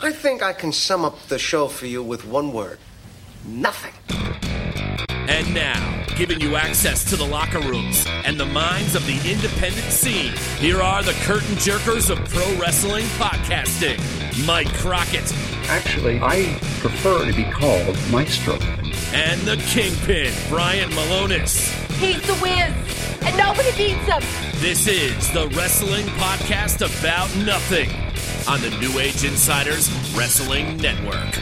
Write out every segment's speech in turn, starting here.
I think I can sum up the show for you with one word nothing. And now, giving you access to the locker rooms and the minds of the independent scene, here are the curtain jerkers of pro wrestling podcasting Mike Crockett Actually, I prefer to be called Maestro. and the Kingpin, Brian Malonis. He's the Wiz, and nobody beats him. This is the Wrestling Podcast About Nothing on the New Age Insiders Wrestling Network.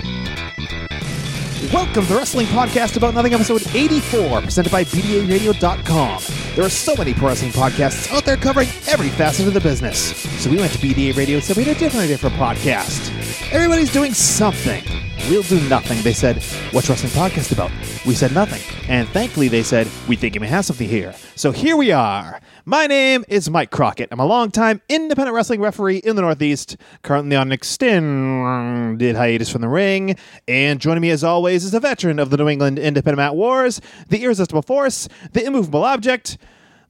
Welcome to the Wrestling Podcast About Nothing, episode 84, presented by BDARadio.com. There are so many pro wrestling podcasts out there covering every facet of the business. So we went to BDA Radio said we had a different for podcast. Everybody's doing something. We'll do nothing. They said, What's Wrestling Podcast about? We said nothing. And thankfully, they said, We think you may have something here. So here we are. My name is Mike Crockett. I'm a longtime independent wrestling referee in the Northeast, currently on an extended hiatus from the ring. And joining me, as always, is a veteran of the New England Independent Mat Wars, the Irresistible Force, the Immovable Object,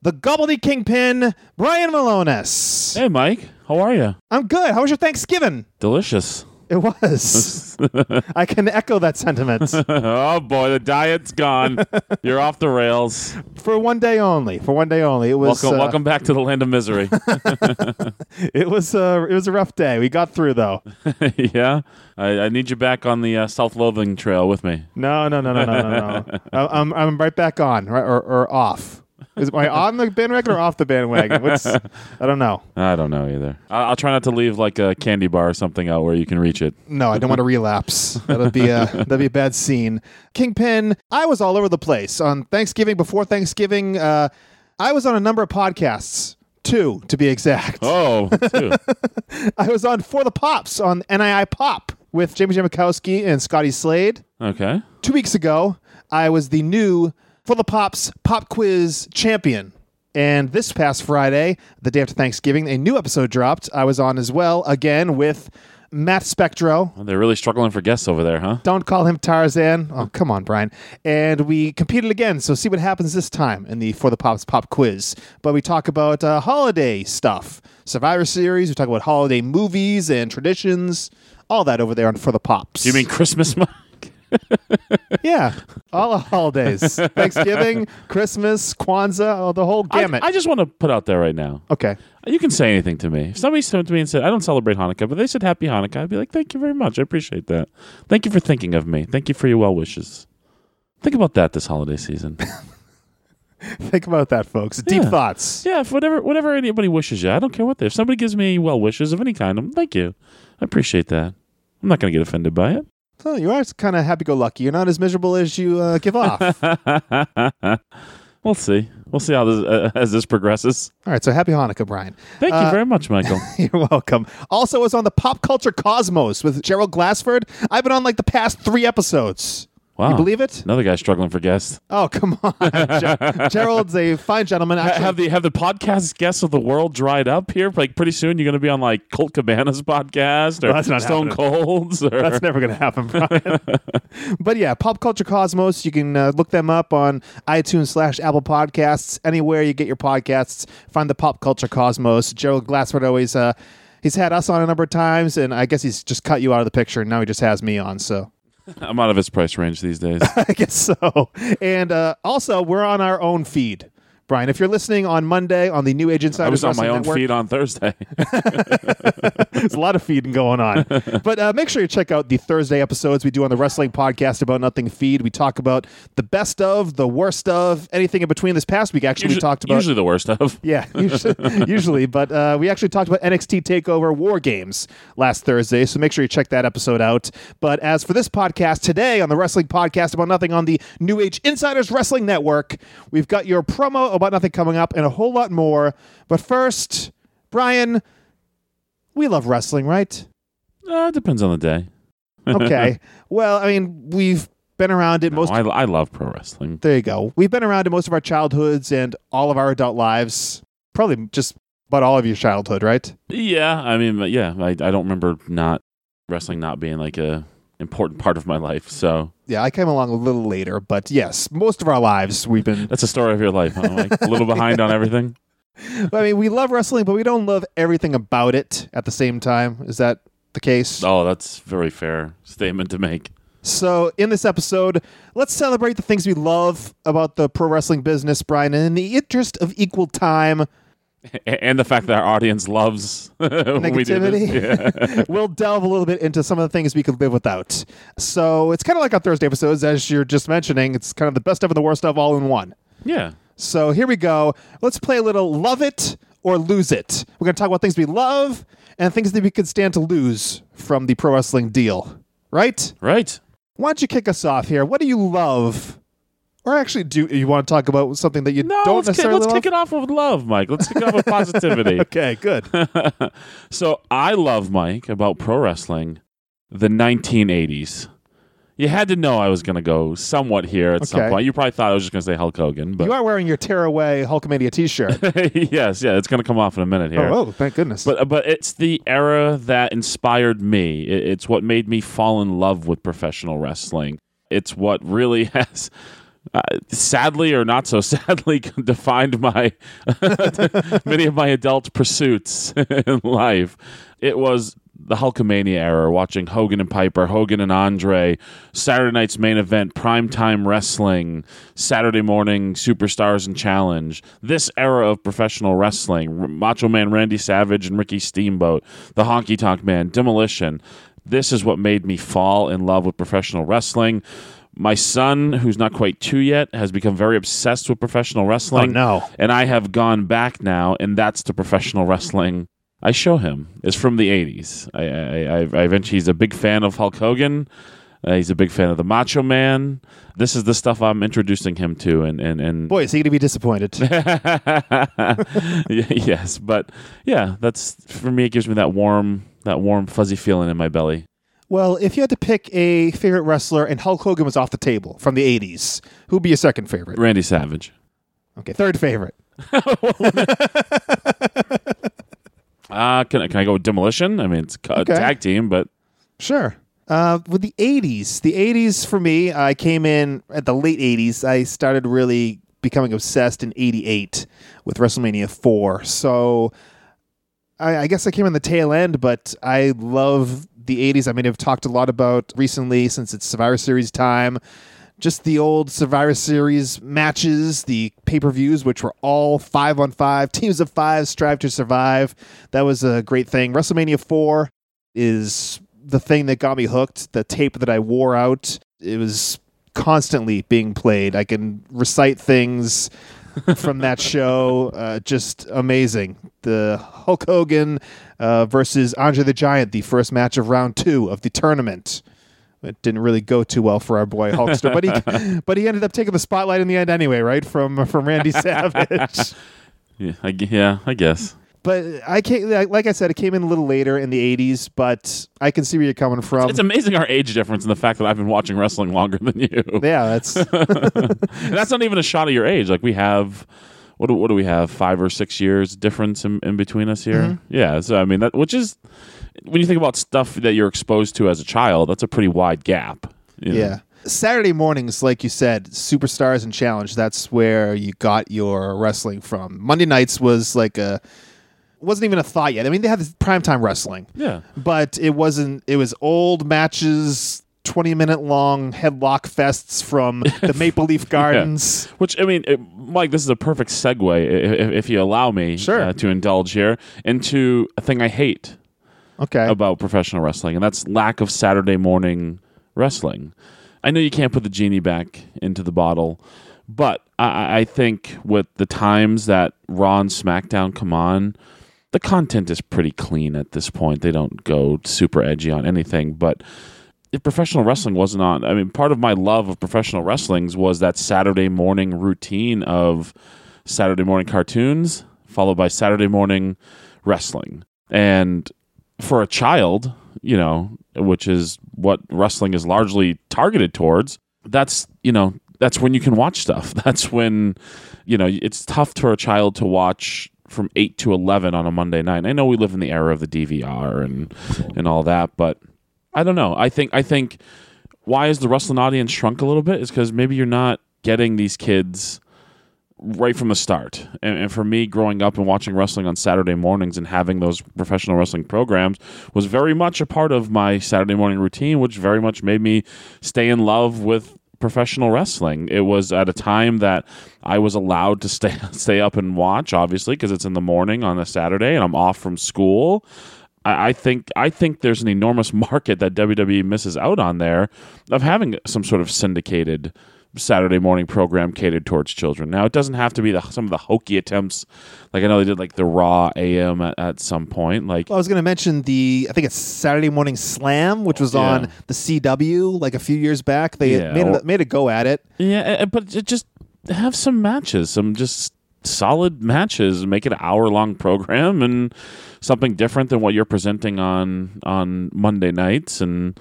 the Gobbledy Kingpin, Brian Malonis. Hey, Mike. How are you? I'm good. How was your Thanksgiving? Delicious. It was. I can echo that sentiment oh boy, the diet's gone. You're off the rails. for one day only. For one day only. It was. Welcome, uh, welcome back to the land of misery. It was. Uh, it was a rough day. We got through though. yeah, I, I need you back on the uh, self-loathing trail with me. No, no, no, no, no, no, no. I- I'm I'm right back on, right, or, or off. Is am I on the bandwagon or off the bandwagon? What's I don't know. I don't know either. I, I'll try not to leave like a candy bar or something out where you can reach it. No, I don't want to relapse. That'd be a that'd be a bad scene. Kingpin, I was all over the place on Thanksgiving. Before Thanksgiving, uh, I was on a number of podcasts. Two, to be exact. Oh, two. I was on For the Pops on NII Pop with Jamie Jamakowski and Scotty Slade. okay. Two weeks ago, I was the new For the Pops Pop Quiz champion. And this past Friday, the day after Thanksgiving, a new episode dropped. I was on as well, again with Matt Spectro. Well, they're really struggling for guests over there, huh? Don't call him Tarzan. Oh, come on, Brian. And we competed again, so see what happens this time in the For the Pops Pop Quiz. But we talk about uh, holiday stuff, Survivor Series. We talk about holiday movies and traditions, all that over there on For the Pops. You mean Christmas? Yeah, all the holidays. Thanksgiving, Christmas, Kwanzaa, oh, the whole gamut. I just want to put out there right now. okay. You can say anything to me. If somebody said to me and said, I don't celebrate Hanukkah, but they said Happy Hanukkah, I'd be like, thank you very much. I appreciate that. Thank you for thinking of me. Thank you for your well wishes. Think about that this holiday season. Think about that, folks. Deep Yeah. thoughts. yeah, if whatever whatever anybody wishes you, I don't care what they. If somebody gives me well wishes of any kind, I'm thank you. I appreciate that. I'm not going to get offended by it. So you are kind of happy-go-lucky. You're not as miserable as you uh, give off. we'll see. We'll see how this uh, as this progresses. All right. So happy Hanukkah, Brian. Thank you very much, Michael. You're welcome. Also, was on the Pop Culture Cosmos with Gerald Glassford. I've been on like the past three episodes. Wow, You believe it? Another guy struggling for guests. Oh, come on. Ger- Gerald's a fine gentleman. Actually, have the have the podcast guests of the world dried up here? Like pretty soon, you're going to be on like Colt Cabana's podcast or Well, that's not Stone happening. Cold's. Or, That's never going to happen, Brian. but yeah, Pop Culture Cosmos. You can uh, look them up on iTunes slash Apple Podcasts. Anywhere you get your podcasts, find the Pop Culture Cosmos. Gerald Glassford always. Uh, he's had us on a number of times, and I guess he's just cut you out of the picture. And now he just has me on. So I'm out of its price range these days. I guess so. And uh, also, we're on our own feed. Brian, if you're listening on Monday on the New Age Insiders I was on my own Network, feed on Thursday. There's a lot of feeding going on. but uh, make sure you check out the Thursday episodes we do on the Wrestling Podcast About Nothing feed. We talk about the best of, the worst of, anything in between. This past week, actually, usually, we talked about. usually the worst of. Yeah, usually, usually. But uh, we actually talked about NXT TakeOver War Games last Thursday, so make sure you check that episode out. But as for this podcast today on the Wrestling Podcast About Nothing on the New Age Insiders Wrestling Network, we've got your promo about nothing coming up and a whole lot more. But first, Brian, we love wrestling, right? Uh, depends on the day. Okay. well, I mean, we've been around it most. I, I love pro wrestling. there you go. We've been around it most of our childhoods and all of our adult lives. Probably just about all of your childhood, right? Yeah, I mean, but yeah, I, I don't remember not wrestling not being like a important part of my life. So Yeah, I came along a little later, but yes, most of our lives we've been. that's a story of your life. Huh? Like a little behind on everything. I mean, we love wrestling, but we don't love everything about it at the same time. Is that the case. Oh, that's very fair statement to make. So, in this episode, let's celebrate the things we love about the pro wrestling business, Brian. And in the interest of equal time, And the fact that our audience loves when We yeah. we'll delve a little bit into some of the things we could live without. So, it's kind of like our Thursday episodes, as you're just mentioning. It's kind of the best of and the worst of all in one. yeah. So, here we go. Let's play a little love it or lose it. We're going to talk about things we love and things that we could stand to lose from the pro wrestling deal. Right? Right. Why don't you kick us off here? What do you love? Or actually, do you want to talk about something that you No, don't let's, kick, necessarily let's love? kick it off with love, Mike. Let's kick it off with positivity. Okay, good. So I love Mike about pro wrestling, the 1980s. You had to know I was going to go somewhat here at some point. You probably thought I was just going to say Hulk Hogan, but you are wearing your tearaway Hulkamania T-shirt. yes, yeah, it's going to come off in a minute here. oh, oh, thank goodness. But but it's the era that inspired me. It's what made me fall in love with professional wrestling. It's what really has. Uh, sadly or not so sadly defined my many of my adult pursuits in life it was the Hulkamania era, watching Hogan and Piper, Hogan and Andre, Saturday night's main event, primetime wrestling, Saturday morning superstars and challenge. This era of professional wrestling, Macho Man Randy Savage and Ricky Steamboat, the Honky Tonk Man, Demolition. This is what made me fall in love with professional wrestling. My son, who's not quite two yet, has become very obsessed with professional wrestling. Oh, no. And I have gone back now, and that's the professional wrestling I show him. It's from the 80s. I, I, I, I eventually, he's a big fan of Hulk Hogan. Uh, he's a big fan of the Macho Man. This is the stuff I'm introducing him to, and and and Boy, is he going to be disappointed. yes, but yeah, that's for me. It gives me that warm, that warm, fuzzy feeling in my belly. Well, if you had to pick a favorite wrestler and Hulk Hogan was off the table from the 80s, who'd be your second favorite? Randy Savage. Okay, third favorite. Uh, can I, can I go with Demolition? I mean, it's a Okay. tag team, but Sure. Uh, with the 80s, the 80s for me, I came in at the late 80s. I started really becoming obsessed in 88 with WrestleMania 4. So I, I guess I came in the tail end, but I love the 80s. I mean, I've talked a lot about recently since it's Survivor Series time. Just the old Survivor Series matches, the pay per views, which were all five on five, teams of five, strive to survive. That was a great thing. WrestleMania 4 is the thing that got me hooked. The tape that I wore out, it was constantly being played. I can recite things from that show. Uh, just amazing. The Hulk Hogan uh, versus Andre the Giant, the first match of round two of the tournament. It didn't really go too well for our boy Hulkster, but he but he ended up taking the spotlight in the end anyway, right? From from Randy Savage. yeah, I, yeah, I guess. But I came, like I said, it came in a little later in the '80s. But I can see where you're coming from. It's amazing our age difference and the fact that I've been watching wrestling longer than you. yeah, that's that's not even a shot of your age. Like we have, what do, what do we have? Five or six years difference in, in between us here. Mm-hmm. Yeah. So I mean that, which is when you think about stuff that you're exposed to as a child, that's a pretty wide gap. you know? yeah. Saturday mornings, like you said, superstars and challenge. That's where you got your wrestling from. Monday nights was like a wasn't even a thought yet. I mean, they had this primetime wrestling, Yeah. but it wasn't. It was old matches. 20 minute long headlock fests from the Maple Leaf Gardens. Which I mean, it, Mike, this is a perfect segue, if, if you allow me, Sure. uh, to indulge here into a thing I hate Okay. about professional wrestling, and that's lack of Saturday morning wrestling. I know you can't put the genie back into the bottle, but I, I think with the times that Raw and SmackDown come on, the content is pretty clean at this point. They don't go super edgy on anything, but if professional wrestling wasn't on, I mean, part of my love of professional wrestlings was that Saturday morning routine of Saturday morning cartoons followed by Saturday morning wrestling. And for a child, you know, which is what wrestling is largely targeted towards, that's, you know, that's when you can watch stuff. That's when, you know, it's tough for a child to watch from 8 to 11 on a Monday night. I know we live in the era of the DVR and and all that, but I don't know. I think I think why is the wrestling audience shrunk a little bit is cuz maybe you're not getting these kids right from the start. And, and for me, growing up and watching wrestling on Saturday mornings and having those professional wrestling programs was very much a part of my Saturday morning routine, which very much made me stay in love with professional wrestling. It was at a time that I was allowed to stay stay up and watch, obviously, because it's in the morning on a Saturday and I'm off from school. I, I think I think there's an enormous market that WWE misses out on there of having some sort of syndicated Saturday morning program catered towards children. Now it doesn't have to be the, some of the hokey attempts, like I know they did like the Raw AM at, at some point. Like Well, I was going to mention the I think it's Saturday Morning Slam, which was Yeah. on the CW like a few years back. They Yeah, made or- a, made a go at it. Yeah, eh, but it just have some matches, some just solid matches. Make it an hour long program and something different than what you're presenting on on Monday nights. And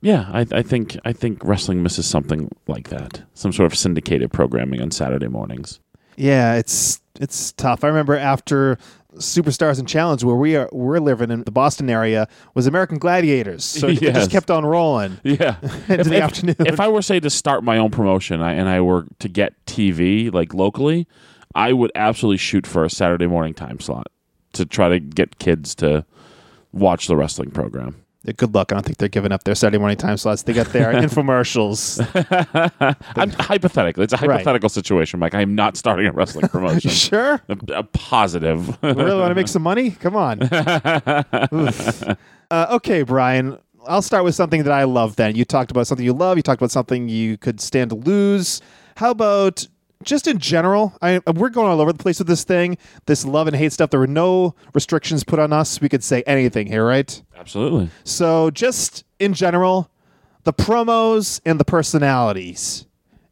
yeah, I, I think I think wrestling misses something like that, some sort of syndicated programming on Saturday mornings. Yeah, it's it's tough. I remember after Superstars and Challenge, where we are we're living in the Boston area, was American Gladiators. So it just kept on rolling. Yeah, Into if, the if- afternoon. If I were say to start my own promotion I, and I were to get TV like locally, I would absolutely shoot for a Saturday morning time slot to try to get kids to watch the wrestling program. Good luck. I don't think they're giving up their Saturday morning time slots. They got their infomercials. I'm hypothetical. It's a Right. hypothetical situation, Mike. I am not starting a wrestling promotion. sure. a, a positive. really want to make some money? Come on. Uh, okay, Brian. I'll start with something that I love then. You talked about something you love. You talked about something you could stand to lose. How about just in general? I, we're going all over the place with this thing, this love and hate stuff. There were no restrictions put on us. We could say anything here, right? Absolutely. So, just in general, the promos and the personalities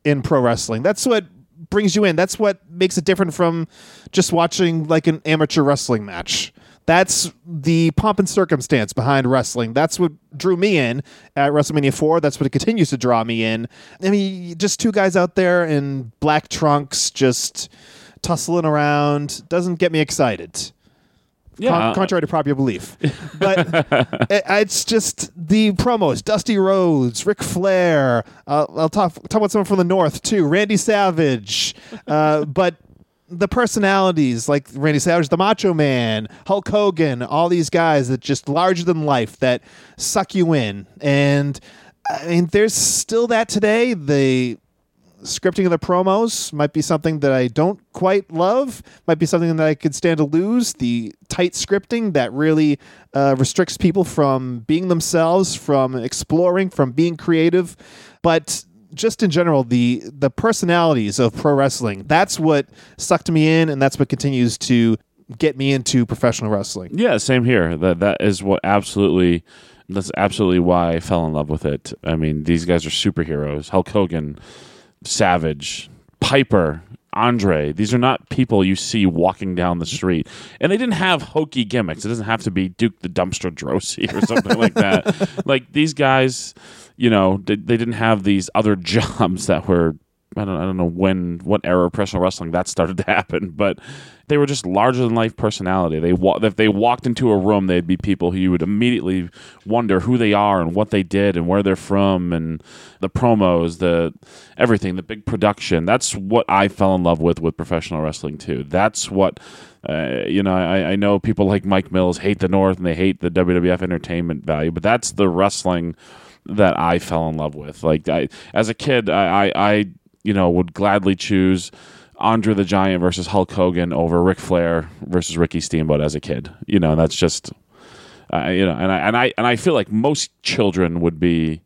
in pro wrestling. That's what brings you in. That's what makes it different from just watching like an amateur wrestling match. That's the pomp and circumstance behind wrestling. That's what drew me in at WrestleMania 4. That's what continues to draw me in. I mean, just two guys out there in black trunks just tussling around doesn't get me excited Yeah. con- contrary to popular belief. But it, it's just the promos: Dusty Rhodes, Ric Flair. Uh, I'll talk talk about someone from the North too, Randy Savage. Uh, but the personalities like Randy Savage, the Macho Man, Hulk Hogan, all these guys that just larger than life that suck you in. And I mean, there's still that today. The scripting of the promos might be something that I don't quite love. Might be something that I could stand to lose. The tight scripting that really uh, restricts people from being themselves, from exploring, from being creative. But just in general, the the personalities of pro wrestling. That's what sucked me in, and that's what continues to get me into professional wrestling. Yeah, same here. That that is what absolutely that's absolutely why I fell in love with it. I mean, these guys are superheroes. Hulk Hogan, Savage, Piper, Andre. These are not people you see walking down the street. And they didn't have hokey gimmicks. It doesn't have to be Duke the Dumpster Droese or something like that. Like these guys, you know, they, they didn't have these other jobs that were I don't, I don't know when, what era of professional wrestling that started to happen, but they were just larger than life personality. They if they walked into a room, they'd be people who you would immediately wonder who they are and what they did and where they're from and the promos, the everything, the big production. That's what I fell in love with with professional wrestling too. That's what. Uh, you know, I, I know people like Mike Mills hate the North and they hate the WWF entertainment value, but that's the wrestling that I fell in love with. Like I, as a kid, I, I, I you know, would gladly choose Andre the Giant versus Hulk Hogan over Ric Flair versus Ricky Steamboat as a kid. You know, that's just, uh, you know, and I and I and I feel like most children would be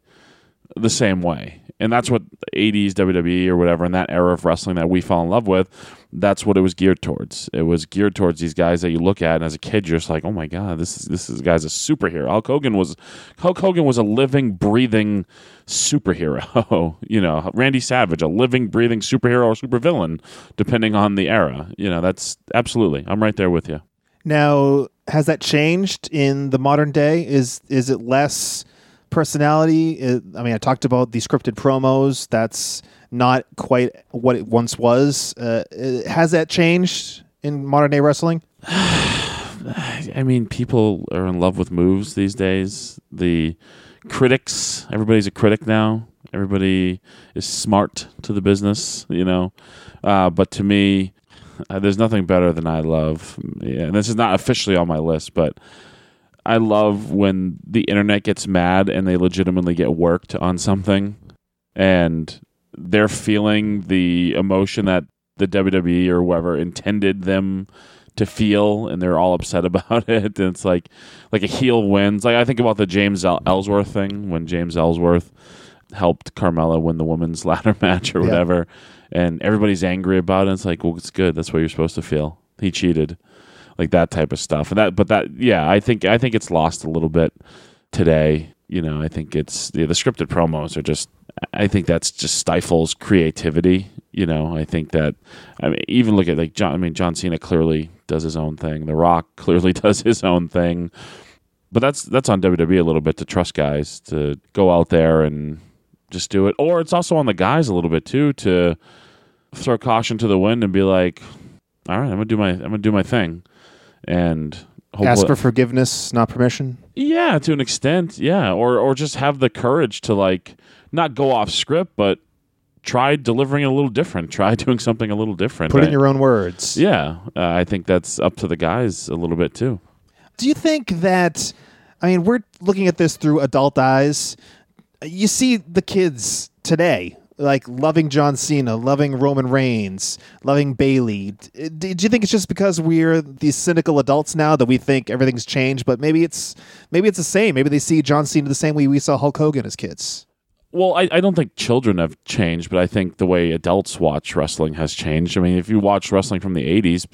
the same way, and that's what 80s WWE or whatever in that era of wrestling that we fell in love with. That's what it was geared towards. It was geared towards these guys that you look at, and as a kid, you're just like, "Oh my god, this is this is guy's a superhero." Hulk Hogan was Hulk Hogan was a living, breathing superhero. you know, Randy Savage, a living, breathing superhero or supervillain, depending on the era. You know, that's absolutely. I'm right there with you. Now, has that changed in the modern day? Is is it less personality? I mean, I talked about the scripted promos. That's not quite what it once was. Uh, has that changed in modern day wrestling? I mean, people are in love with moves these days. The critics, everybody's a critic now. Everybody is smart to the business, you know. Uh, but to me, uh, there's nothing better than I love. Yeah, and this is not officially on my list, but I love when the internet gets mad and they legitimately get worked on something, and they're feeling the emotion that the WWE or whoever intended them to feel, and they're all upset about it. And it's like like a heel wins. Like I think about the James Ellsworth thing when James Ellsworth helped Carmella win the women's ladder match or Yeah. whatever, and everybody's angry about it. It's like, well, it's good. That's what you're supposed to feel. He cheated, like that type of stuff. And that, but that, yeah, I think I think it's lost a little bit today. You know, I think it's the, the scripted promos are just. I think that's just stifles creativity. You know, I think that. I mean, even look at like John. I mean, John Cena clearly does his own thing. The Rock clearly does his own thing. But that's that's on WWE a little bit to trust guys to go out there and just do it. Or it's also on the guys a little bit too to throw caution to the wind and be like, "All right, I'm gonna do my I'm gonna do my thing," and hopefully, Ask for forgiveness, not permission. yeah, to an extent, yeah, or or just have the courage to like not go off script, but try delivering it a little different. Try doing something a little different. Put it in I- your own words. yeah, uh, I think that's up to the guys a little bit too. Do you think that? I mean, we're looking at this through adult eyes. You see the kids today, like loving John Cena, loving Roman Reigns, loving Bayley. Do you think it's just because we're these cynical adults now that we think everything's changed? But maybe it's maybe it's the same. Maybe they see John Cena the same way we saw Hulk Hogan as kids. Well, I, I don't think children have changed, but I think the way adults watch wrestling has changed. I mean, if you watch wrestling from the 80s,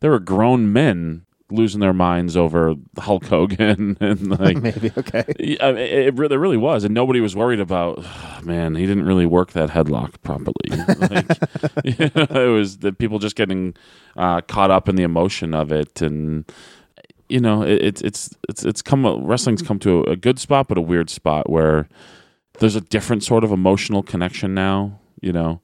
there were grown men losing their minds over Hulk Hogan and like Maybe okay. I mean, it, really, it really was, and nobody was worried about. man, he didn't really work that headlock properly. like, you know, it was the people just getting uh, caught up in the emotion of it, and you know, it, it's it's it's it's come wrestling's come to a, a good spot, but a weird spot where there's a different sort of emotional connection now. You know.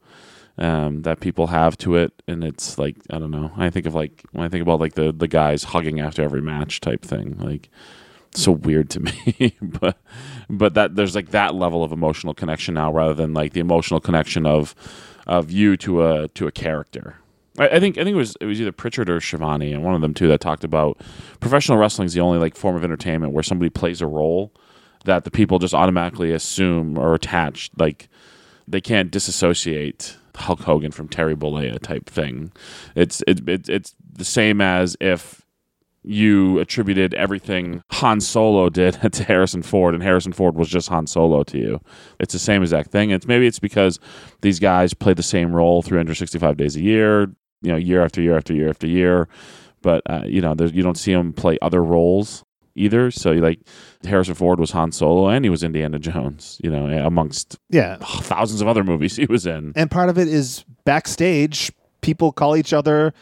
Um, that people have to it, and it's like I don't know. I think of like when I think about like the the guys hugging after every match type thing, like so weird to me. But but that there's like that level of emotional connection now rather than like the emotional connection of of you to a to a character. I, I think I think it was it was either Prichard or Schiavone and one of them too that talked about professional wrestling is the only like form of entertainment where somebody plays a role that the people just automatically assume or attach like they can't disassociate Hulk Hogan from Terry Bollea type thing. It's it, it it's the same as if you attributed everything Han Solo did to Harrison Ford, and Harrison Ford was just Han Solo to you. It's the same exact thing. It's maybe it's because these guys play the same role 365 days a year, you know, year after year after year after year. But uh, you know, you don't see them play other roles either. So like Harrison Ford was Han Solo, and he was Indiana Jones. You know, amongst Yeah, thousands of other movies he was in. and part of it is backstage. People call each other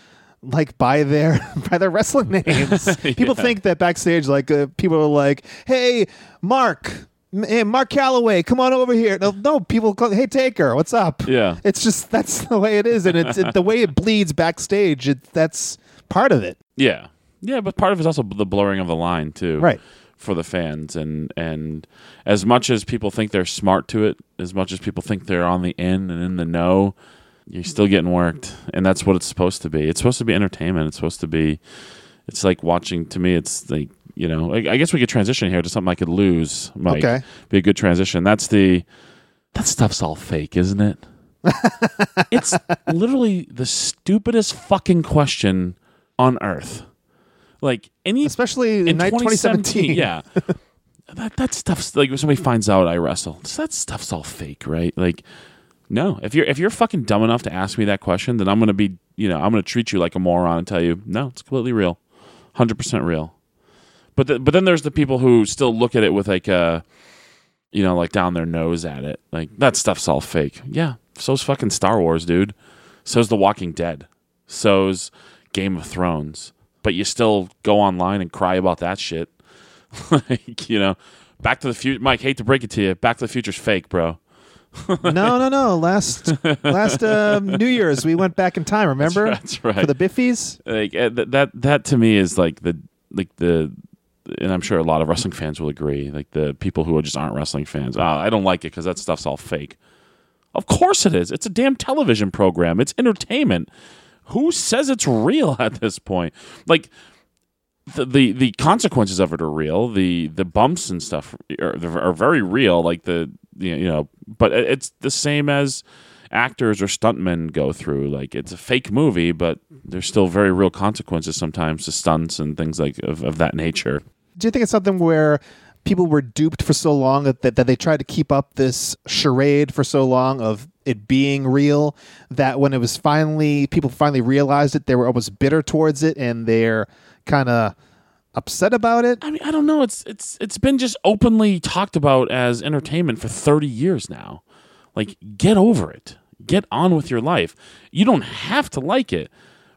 like by their by their wrestling names. People think that backstage, like uh, people are like, "Hey, Mark." Hey, Mark Calaway, come on over here. No, no, people call, hey, Taker, what's up? Yeah. It's just, that's the way it is. And it's it, the way it bleeds backstage. It, that's part of it. Yeah, yeah, but part of it is also the blurring of the line too, Right. For the fans, and and as much as people think they're smart to it, as much as people think they're on the in and in the know, you're still getting worked, and that's what it's supposed to be. It's supposed to be entertainment. It's supposed to be. It's like watching. To me, it's like you know. I, I guess we could transition here to something I could lose. Okay. be a good transition. That's the. That stuff's all fake, isn't it? it's literally the stupidest fucking question on earth. Like any Especially in, night 2017. yeah. that that stuff's like if somebody finds out I wrestle, that stuff's all fake, right? Like no, if you're if you're fucking dumb enough to ask me that question, then I'm gonna be you know I'm gonna treat you like a moron and tell you no, it's completely real, hundred percent real. But the, but then there's the people who still look at it with like a you know like down their nose at it, like that stuff's all fake. Yeah, so's fucking Star Wars, dude. So's The Walking Dead. So's Game of Thrones. But you still go online and cry about that shit. like, you know, Back to the Future. Mike, hate to break it to you. Back to the Future's fake, bro. no, no, no. Last last um, New Year's, we went back in time. Remember? That's right. For the Biffies. like uh, that that to me is like the like the and I'm sure a lot of wrestling fans will agree like the people who just aren't wrestling fans oh, I don't like it because that stuff's all fake Of course it is. It's a damn television program. It's entertainment. Who says it's real at this point? Like the the, the consequences of it are real. The the bumps and stuff are, are very real. Like the you know, but it's the same as actors or stuntmen go through. Like it's a fake movie, but there's still very real consequences sometimes to stunts and things like of, of that nature. Do you think it's something where people were duped for so long that, that they tried to keep up this charade for so long of it being real that when it was finally people finally realized it, they were almost bitter towards it and they're kind of upset about it? I mean, I don't know. It's it's it's been just openly talked about as entertainment for 30 years now. Like get over it. Get on with your life. You don't have to like it.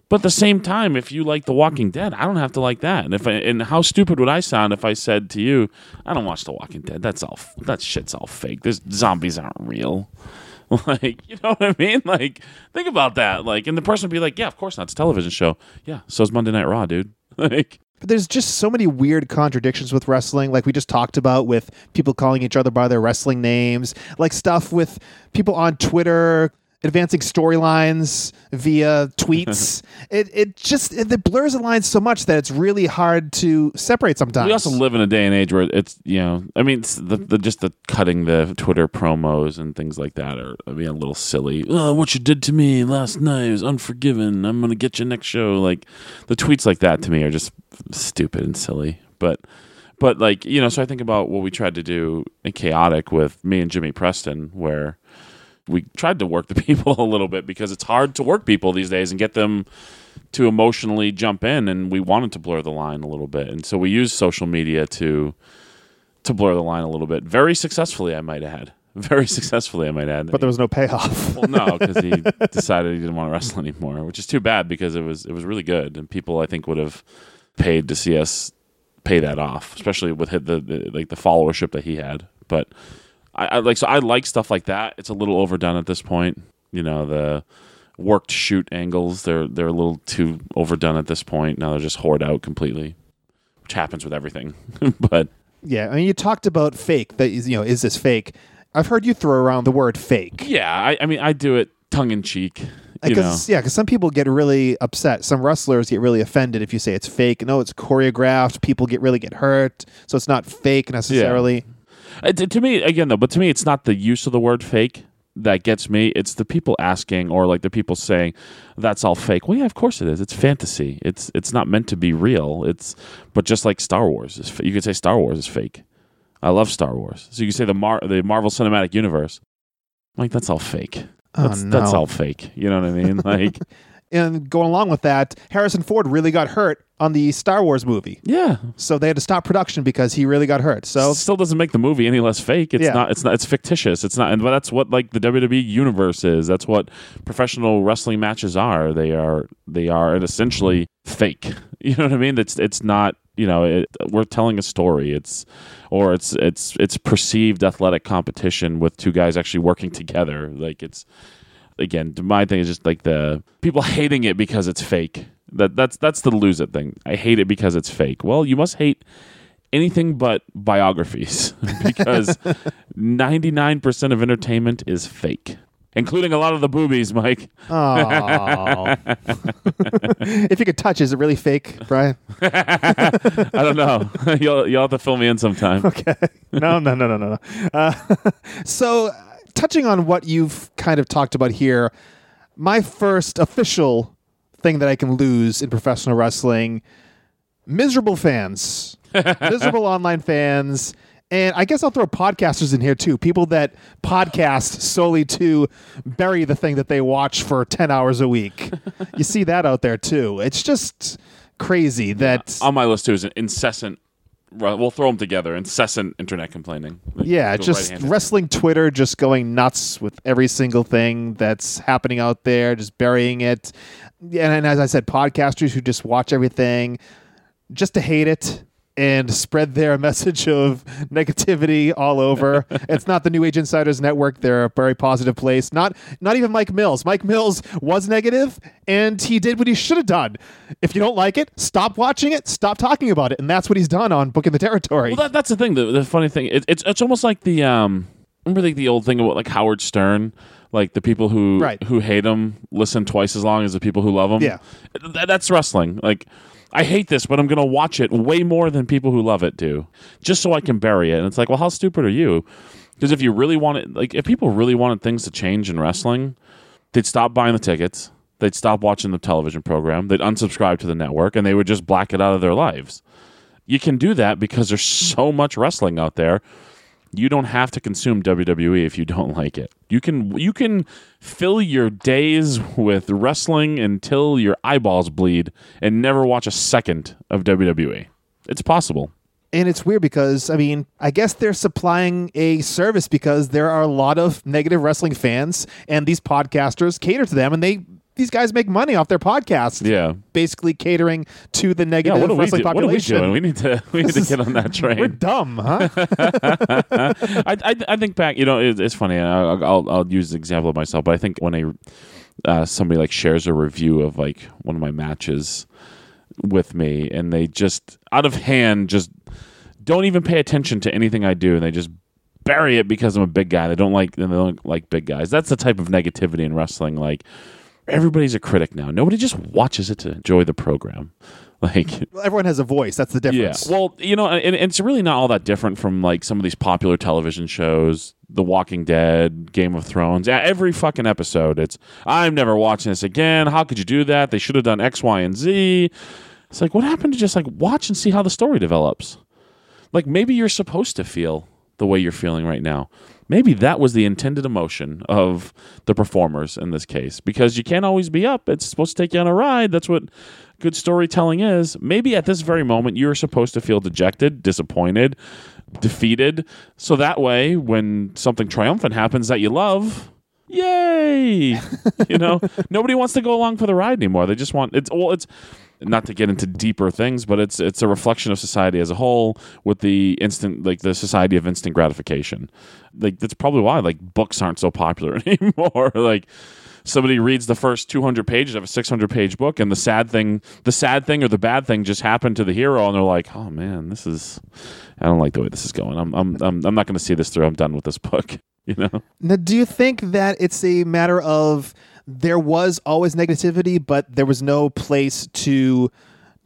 But at the same time, if you like The Walking Dead, I don't have to like that. And if I, and how stupid would I sound if I said to you, I don't watch The Walking Dead. That's all that shit's all fake. This zombies aren't real. Like, you know what I mean? Like, think about that. Like, and the person would be like, Yeah, of course not. It's a television show. Yeah, so is Monday Night Raw, dude. Like But there's just so many weird contradictions with wrestling, like we just talked about with people calling each other by their wrestling names, like stuff with people on Twitter advancing storylines via tweets. it it just it, it blurs the lines so much that it's really hard to separate sometimes. We also live in a day and age where it's you know I mean it's the, the just the cutting the Twitter promos and things like that are I mean a little silly. Oh, what you did to me last night is unforgiven. I'm gonna get you next show. Like the tweets like that to me are just stupid and silly. But but like you know so I think about what we tried to do in chaotic with me and Jimmy Preston where we tried to work the people a little bit because it's hard to work people these days and get them to emotionally jump in and we wanted to blur the line a little bit. And so we used social media to to blur the line a little bit. Very successfully i might add. Very successfully i might add. But there was no payoff. well no because he decided he didn't want to wrestle anymore which is too bad because it was it was really good. And people i think would have paid to see us pay that off especially with the, the like the followership that he had. But I, I like so I like stuff like that. It's a little overdone at this point. You know the worked shoot angles they're they're a little too overdone at this point. Now they're just hoard out completely, which happens with everything. but yeah, I mean, you talked about fake. That is, you know, is this fake? I've heard you throw around the word fake. yeah, I, I mean I do it tongue in cheek. You Because yeah, because some people get really upset. Some wrestlers get really offended if you say it's fake. No, it's choreographed. People get really get hurt, so it's not fake necessarily. Uh, Uh, to, to me again though, but to me it's not the use of the word fake that gets me. It's the people asking or like the people saying that's all fake. Well, yeah, of course it is. It's fantasy. It's it's not meant to be real. It's but just like Star Wars, is, you could say Star Wars is fake. I love Star Wars, so you could say the Mar- the Marvel Cinematic Universe. Like that's all fake. Oh, That's, that's all fake. You know what I mean? Like, And going along with that, Harrison Ford really got hurt on the Star Wars movie, yeah, so they had to stop production because he really got hurt. So still doesn't make the movie any less fake. It's Yeah. not. It's not. It's fictitious. It's not. And but that's what like the WWE universe is. That's what professional wrestling matches are. They are. They are essentially fake. You know what I mean? It's. It's not. You know. It, we're telling a story. It's. Or it's. It's. It's perceived athletic competition with two guys actually working together. Like it's. Again, my thing is just like the people hating it because it's fake. That that's that's the lose it thing. I hate it because it's fake. Well, you must hate anything but biographies because 99% of entertainment is fake, including a lot of the boobies, Mike. Oh. if you could touch, is it really fake, Brian? I don't know. you'll, you'll have to fill me in sometime. Okay. No, no, no, no, no. no. Uh, so, touching on what you've kind of talked about here, my first official thing that I can lose in professional wrestling miserable fans, miserable online fans. And I guess I'll throw podcasters in here too. People that podcast solely to bury the thing that they watch for 10 hours a week. you see that out there too. It's just crazy that. On my list, too, is an incessant, we'll throw them together, incessant internet complaining. Like, Yeah, just right-handed. wrestling Twitter just going nuts with every single thing that's happening out there, just burying it. Yeah, And, as I said, podcasters who just watch everything just to hate it and spread their message of negativity all over. it's not the New Age Insiders Network. They're a very positive place. Not not even Mike Mills. Mike Mills was negative and he did what he should have done. If you don't like it, stop watching it, stop talking about it. And that's what he's done on Booking the Territory. Well, that, that's the thing. The, the funny thing, it, it's it's almost like the um. Remember like the old thing about like Howard Stern, Like the people who Right. who hate him listen twice as long as the people who love him. Yeah. Th- that's wrestling. Like I hate this, but I'm going to watch it way more than people who love it do, just so I can bury it. And it's like, well, how stupid are you? Because if you really wanted, like, if people really wanted things to change in wrestling, they'd stop buying the tickets, they'd stop watching the television program, they'd unsubscribe to the network, and they would just black it out of their lives. You can do that because there's so much wrestling out there. You don't have to consume WWE if you don't like it. You can you can fill your days with wrestling until your eyeballs bleed and never watch a second of WWE. It's possible. And it's weird because I mean, I guess they're supplying a service because there are a lot of negative wrestling fans, and these podcasters cater to them, and they these guys make money off their podcast. Yeah. basically catering to the Yeah, negative what are, we wrestling do- what are we population. doing? We need to we need to get on that train. We're dumb, huh? I, I I think back, you know, it, it's funny. I'll, I'll I'll use the example of myself, but I think when I uh, somebody like shares a review of like one of my matches with me, and they just out of hand just don't even pay attention to anything I do, and they just bury it because I'm a big guy. They don't like they don't like big guys. That's the type of negativity in wrestling. Like everybody's a critic now. Nobody just watches it to enjoy the program. Like Well, Everyone has a voice. That's the difference. yeah. Well, you know, and, and it's really not all that different from like some of these popular television shows, The Walking Dead, Game of Thrones. Yeah, every fucking episode, it's I'm never watching this again. How could you do that? They should have done X, Y, and Z. It's like, what happened to just like watch and see how the story develops? Like maybe you're supposed to feel the way you're feeling right now. Maybe that was the intended emotion of the performers in this case because you can't always be up. It's supposed to take you on a ride. That's what good storytelling is. Maybe at this very moment you're supposed to feel dejected, disappointed, defeated. So that way, when something triumphant happens that you love, yay! you know, nobody wants to go along for the ride anymore. They just want it's well, it's not to get into deeper things, but it's it's a reflection of society as a whole with the instant like the society of instant gratification. Like that's probably why like books aren't so popular anymore. like somebody reads the first 200 pages of a 600 page book and the sad thing the sad thing or the bad thing just happened to the hero and they're like oh man this is i don't like the way this is going i'm i'm i'm, I'm not going to see this through i'm done with this book you know Now, do you think that it's a matter of there was always negativity, but there was no place to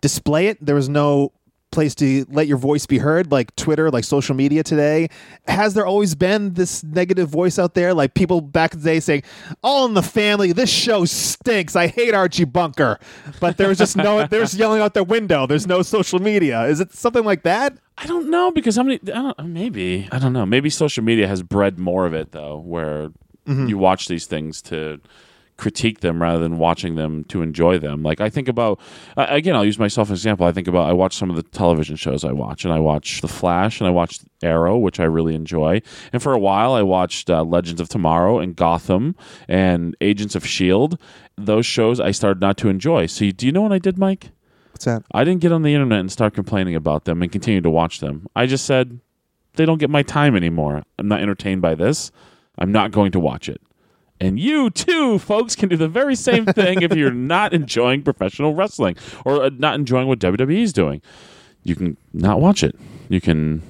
display it? There was no place to let your voice be heard, like Twitter, like social media today? Has there always been this negative voice out there? Like people back in the day saying, All in the family, this show stinks. I hate Archie Bunker. But there was just no, there's yelling out their window. There's no social media. Is it something like that? I don't know because how many? I don't, maybe I don't know. Maybe social media has bred more of it though, where mm-hmm. you watch these things to critique them rather than watching them to enjoy them. Like I think about uh, again, I'll use myself as an example. I think about I watch some of the television shows I watch, and I watch The Flash, and I watch Arrow, which I really enjoy. And for a while, I watched uh, Legends of Tomorrow and Gotham and Agents of Shield. Those shows I started not to enjoy. So, do you know what I did, Mike? What's that? I didn't get on the internet and start complaining about them and continue to watch them. I just said, they don't get my time anymore. I'm not entertained by this. I'm not going to watch it. And you too, folks, can do the very same thing if you're not enjoying professional wrestling or uh, not enjoying what WWE is doing. You can not watch it. You can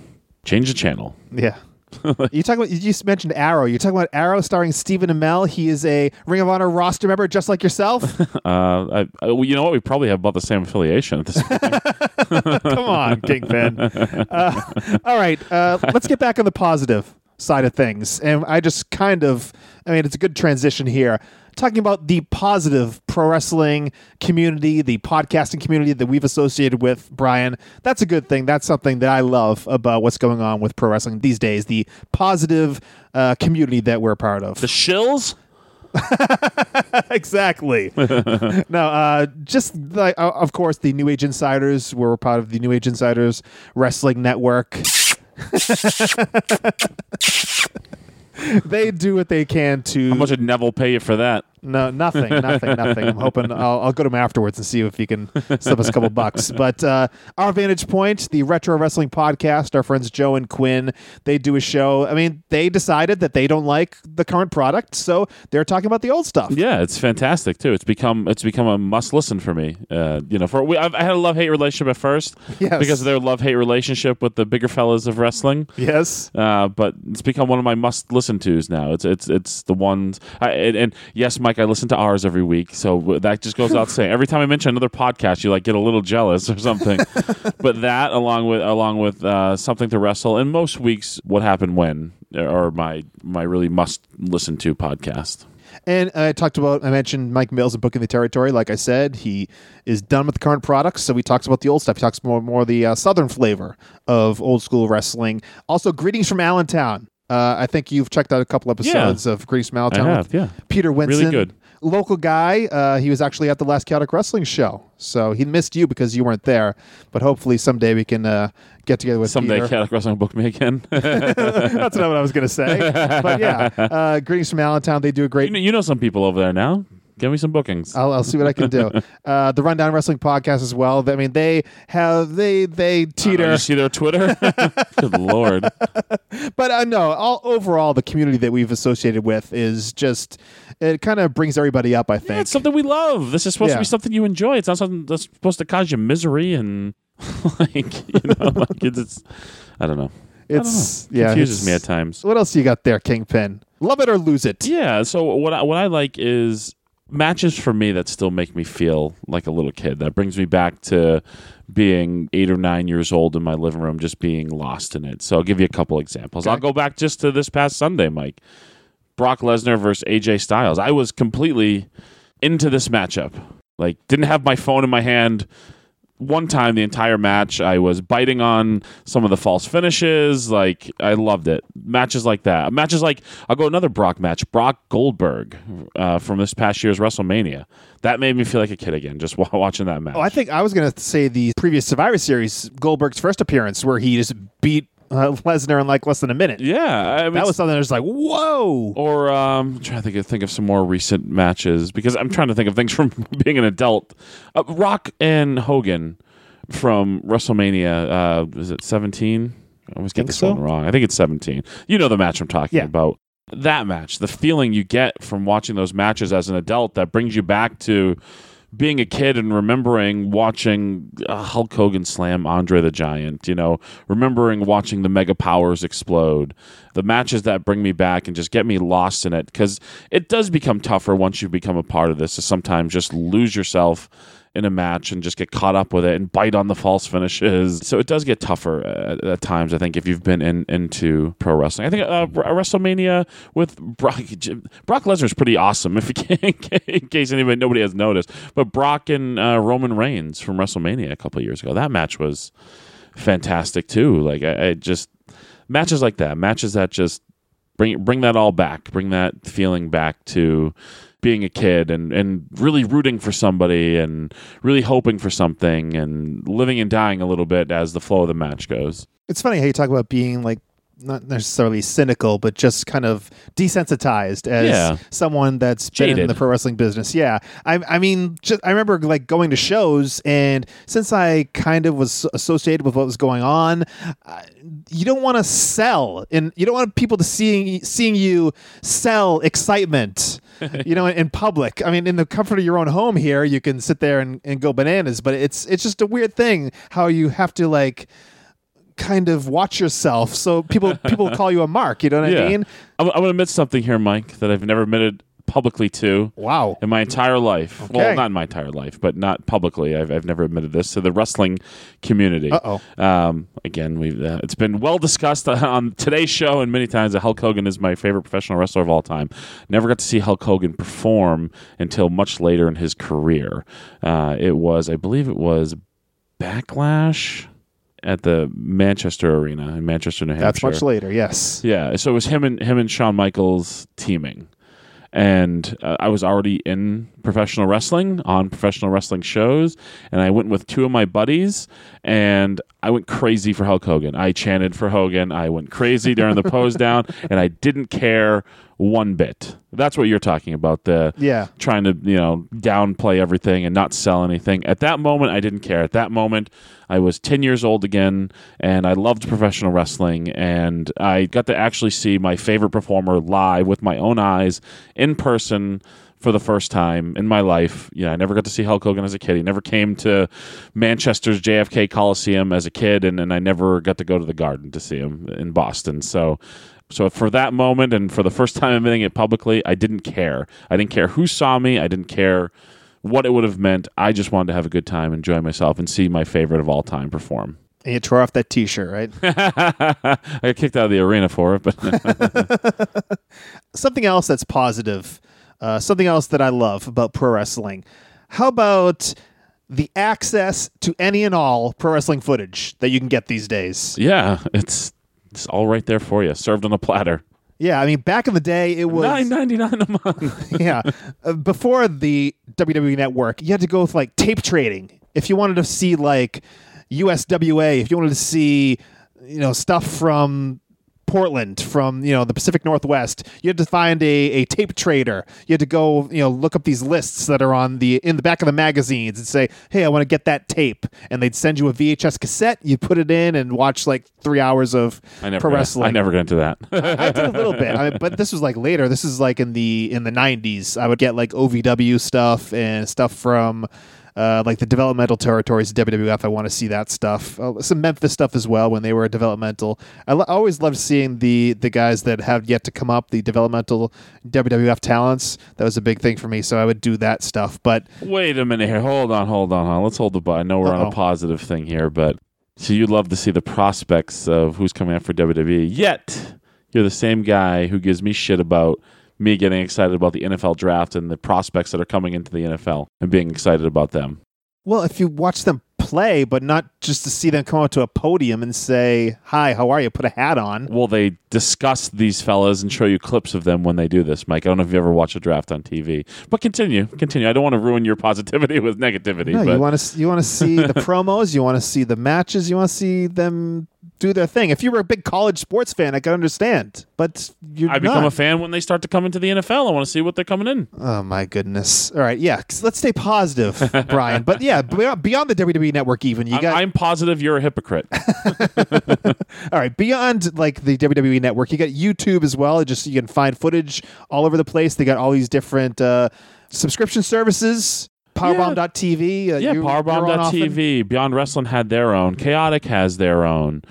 change the channel. Yeah. you talk about you just mentioned Arrow. You're talking about Arrow starring Stephen Amell. He is a Ring of Honor roster member just like yourself. Uh, I, I, well, you know what? We probably have about the same affiliation at this point. Come on, Kingpin. Uh, all right, uh, let's get back on the positive side of things. And I just kind of, I mean, it's a good transition here. Talking about the positive pro wrestling community, the podcasting community that we've associated with, Brian. That's a good thing. That's something that I love about what's going on with pro wrestling these days. The positive uh, community that we're a part of. the shills? exactly. no, uh, just like, uh, of course, the New Age Insiders. We're part of the New Age Insiders Wrestling Network. They do what they can to. How much did Neville pay you for that? No, nothing, nothing, nothing. I'm hoping I'll, I'll go to him afterwards and see if he can slip us a couple bucks. But uh, our Vantage Point, the Retro Wrestling Podcast, our friends Joe and Quinn, they do a show. I mean, they decided that they don't like the current product, so they're talking about the old stuff. Yeah, it's fantastic too. It's become it's become a must listen for me. Uh, you know, for we, I've, I had a love hate relationship at first Yes. because of their love hate relationship with the bigger fellas of wrestling. Yes. Uh, but it's become one of my must listen tos now. It's it's it's the ones. I, and, and yes, Mike, I listen to ours every week, so that just goes out saying. Every time I mention another podcast, you like get a little jealous or something. but that, along with along with uh, something to wrestle, and most weeks, what happened when, are my my really must listen to podcast. And I talked about, I mentioned Mike Mills and Booking the Territory. Like I said, he is done with the current products, so he talks about the old stuff. He talks more more the uh, southern flavor of old school wrestling. Also, greetings from Allentown. Uh, I think you've checked out a couple episodes of Greetings from Allentown. I have, yeah. Peter Winston. Really good. Local guy. Uh, he was actually at the last Chaotic Wrestling show, so he missed you because you weren't there. But hopefully someday we can uh, get together with Someday, Peter. Chaotic Wrestling will book me again. That's not what I was going to say. but yeah, uh, Greetings from Allentown. They do a great you, know, you know some people over there now. Give me some bookings. I'll, I'll see what I can do. Uh, the Rundown Wrestling podcast as well. I mean, they have they they teeter, you see their Twitter? Good lord! but uh, no. All overall, the community that we've associated with is just it kind of brings everybody up. I Yeah, think. it's something we love. This is supposed Yeah. to be something you enjoy. It's not something that's supposed to cause you misery and like you know, like it's, it's I don't know. it's don't know. yeah, confuses it's- me at times. What else you got there, Kingpin? Love it or lose it. Yeah. So what I, what I like is matches for me that still make me feel like a little kid. That brings me back to being eight or nine years old in my living room, just being lost in it. So I'll give you a couple examples. I'll go back just to this past Sunday, Mike. Brock Lesnar versus AJ Styles. I was completely into this matchup. Like, didn't have my phone in my hand one time the entire match. I was biting on some of the false finishes. Like, I loved it. Matches like that. Matches like, I'll go another Brock match, Brock Goldberg uh, from this past year's WrestleMania. That made me feel like a kid again, just wa- watching that match. Oh, I think I was going to say the previous Survivor Series, Goldberg's first appearance, where he just beat uh, Lesnar in like less than a minute. yeah. I mean, That was something that was like, whoa. Or um, I'm trying to think of, think of some more recent matches because I'm trying to think of things from being an adult. Uh, Rock and Hogan from WrestleMania. Uh, is it 17? I always get Think this so. one wrong. I think it's 17. You know the match I'm talking Yeah. about. That match, the feeling you get from watching those matches as an adult, that brings you back to being a kid and remembering watching uh, Hulk Hogan slam Andre the Giant, you know, remembering watching the Mega Powers explode, the matches that bring me back and just get me lost in it. Because it does become tougher once you become a part of this to sometimes just lose yourself in a match and just get caught up with it and bite on the false finishes. So it does get tougher at, at times. I think if you've been in into pro wrestling, I think uh, WrestleMania with Brock Brock Lesnar is pretty awesome. If you can, in case anybody nobody has noticed, but Brock and uh, Roman Reigns from WrestleMania a couple years ago, that match was fantastic too. Like I, I just matches like that, matches that just bring bring that all back, bring that feeling back to being a kid and, and really rooting for somebody and really hoping for something and living and dying a little bit as the flow of the match goes. It's funny how you talk about being like not necessarily cynical, but just kind of desensitized as Yeah. someone that's been in the pro wrestling business. Yeah, I, I mean, just, I remember like going to shows, and since I kind of was associated with what was going on, uh, you don't want to sell, and you don't want people to seeing seeing you sell excitement. You know, in, public. I mean, in the comfort of your own home here, you can sit there and, and go bananas. But it's it's just a weird thing how you have to like kind of watch yourself so people people call you a mark you know what i mean I'm, I'm going to admit something here, Mike, that I've never admitted publicly to. wow in my entire life. Okay. Well, not in my entire life, but not publicly. I've, I've never admitted this to the wrestling community. Uh-oh. Um, again, we've uh, it's been well discussed on today's show and many times that Hulk Hogan is my favorite professional wrestler of all time. Never got to see Hulk Hogan perform until much later in his career. Uh, it was, I believe, it was Backlash at the Manchester Arena in Manchester, New Hampshire. that's much later yes Yeah, so it was him and him and Shawn Michaels teaming, and uh, I was already in professional wrestling on professional wrestling shows, and I went with two of my buddies, and I went crazy for Hulk Hogan. I chanted for Hogan. I went crazy during the pose down, and I didn't care one bit. That's what you're talking about. The Yeah. trying to you know downplay everything and not sell anything. At that moment, I didn't care. At that moment, I was 10 years old again, and I loved professional wrestling, and I got to actually see my favorite performer live with my own eyes in person for the first time in my life. Yeah, I never got to see Hulk Hogan as a kid. He never came to Manchester's JFK Coliseum as a kid, and, and I never got to go to the Garden to see him in Boston. So so for that moment and for the first time admitting it publicly, I didn't care. I didn't care who saw me. I didn't care what it would have meant. I just wanted to have a good time, enjoy myself, and see my favorite of all time perform. And you tore off that T-shirt, right? I got kicked out of the arena for it, but something else that's positive, uh, something else that I love about pro wrestling. How about the access to any and all pro wrestling footage that you can get these days? yeah, it's it's all right there for you, served on a platter. Yeah, I mean, back in the day, it was Nine ninety nine a month. yeah. Uh, before the WWE Network, you had to go with like tape trading. If you wanted to see like USWA, if you wanted to see, you know, stuff from Portland, from you know the Pacific Northwest, you had to find a, a tape trader. You had to go, you know, look up these lists that are on the in the back of the magazines and say, "Hey, I want to get that tape," and they'd send you a VHS cassette. You put it in and watch like three hours of I never pro got, wrestling. I never got into that. I did a little bit, I mean, but this was like later. This is like in the in the '90s. I would get like OVW stuff and stuff from uh, like the developmental territories of WWF. I want to see that stuff. Uh, some Memphis stuff as well when they were developmental. I lo- always loved seeing the the guys that have yet to come up, the developmental WWF talents. That was a big thing for me. So I would do that stuff. But Wait a minute here. Hold on, hold on, hold on. Let's hold the button. I know we're on Uh-oh. a positive thing here, but so you'd love to see the prospects of who's coming out for WWE. Yet you're the same guy who gives me shit about me getting excited about the NFL draft and the prospects that are coming into the NFL and being excited about them. well, if you watch them play, but not just to see them come out to a podium and say, "Hi, how are you?" Put a hat on. Well, they discuss these fellas and show you clips of them when they do this, Mike. I don't know if you ever watch a draft on TV, but continue, continue. I don't want to ruin your positivity with negativity. No, but you want to you want to see the promos, you want to see the matches, you want to see them do their thing. If you were a big college sports fan, I could understand, but you're I become not. a fan when they start to come into the NFL. I want to see what they're coming in. Oh my goodness! All right, yeah. let's stay positive, Brian. But yeah, beyond, the WWE Network, even you I'm, got I'm positive you're a hypocrite. all right beyond like the WWE Network, you got YouTube as well. Just you can find footage all over the place. They got all these different uh, subscription services. Powerbomb.tv. Uh, Yeah, you- you're on often. Powerbomb.tv, Beyond Wrestling had their own. Chaotic has their own.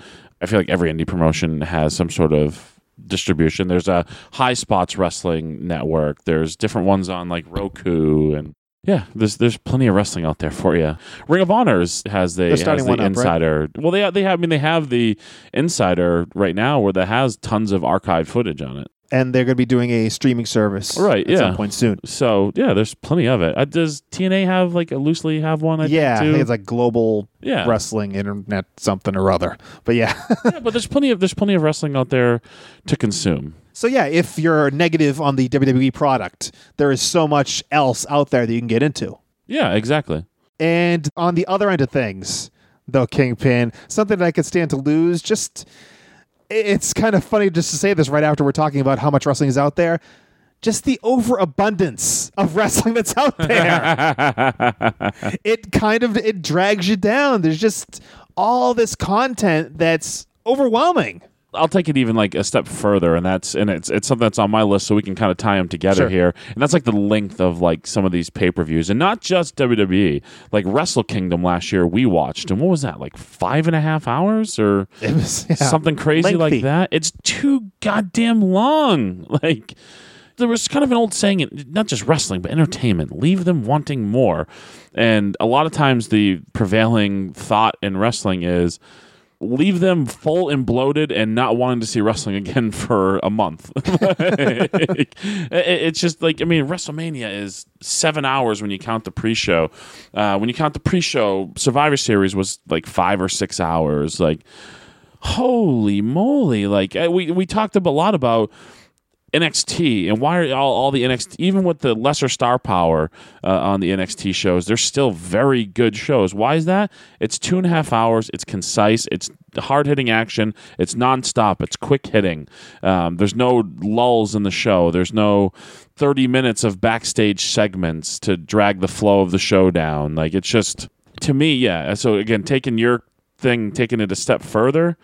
I feel like every indie promotion has some sort of distribution. There's a Highspots Wrestling network. There's different ones on like Roku and yeah, there's there's plenty of wrestling out there for you. Ring of Honors has the, has the one up, right? insider. Well, they they have I mean they have the insider right now where that has tons of archived footage on it. And they're going to be doing a streaming service Right, at some yeah. point soon. So yeah, there's plenty of it. Uh, does TNA have like a loosely have one? I yeah, I think, too? think it's like global Yeah. wrestling internet something or other. But yeah. yeah, but there's plenty of there's plenty of wrestling out there to consume. so yeah, if you're negative on the WWE product, there is so much else out there that you can get into. Yeah, exactly. And on the other end of things, though, Kingpin, something that I could stand to lose, just it's kind of funny just to say this right after we're talking about how much wrestling is out there. Just the overabundance of wrestling that's out there. it kind of it drags you down. There's just all this content that's overwhelming. I'll take it even like a step further, and that's and it's it's something that's on my list, so we can kind of tie them together Sure. here. And that's like the length of like some of these pay per views, and not just WWE. Like Wrestle Kingdom last year, we watched, and what was that like five and a half hours or was yeah, something crazy lengthy. like that? It's too goddamn long. Like there was kind of an old saying, not just wrestling but entertainment, leave them wanting more. And a lot of times, the prevailing thought in wrestling is leave them full and bloated and not wanting to see wrestling again for a month. It- it's just like I mean, WrestleMania is seven hours when you count the pre-show. Uh, when you count the pre-show, Survivor Series was like five or six hours. Like, holy moly! Like we we talked a lot about NXT and why are all, all the NXT even with the lesser star power uh, on the NXT shows they're still very good shows. Why is that? It's two and a half hours. It's concise. It's hard hitting action. It's nonstop. It's quick hitting. Um, there's no lulls in the show. There's no 30 minutes of backstage segments to drag the flow of the show down. Like it's just to me yeah. So again taking your thing taking it a step further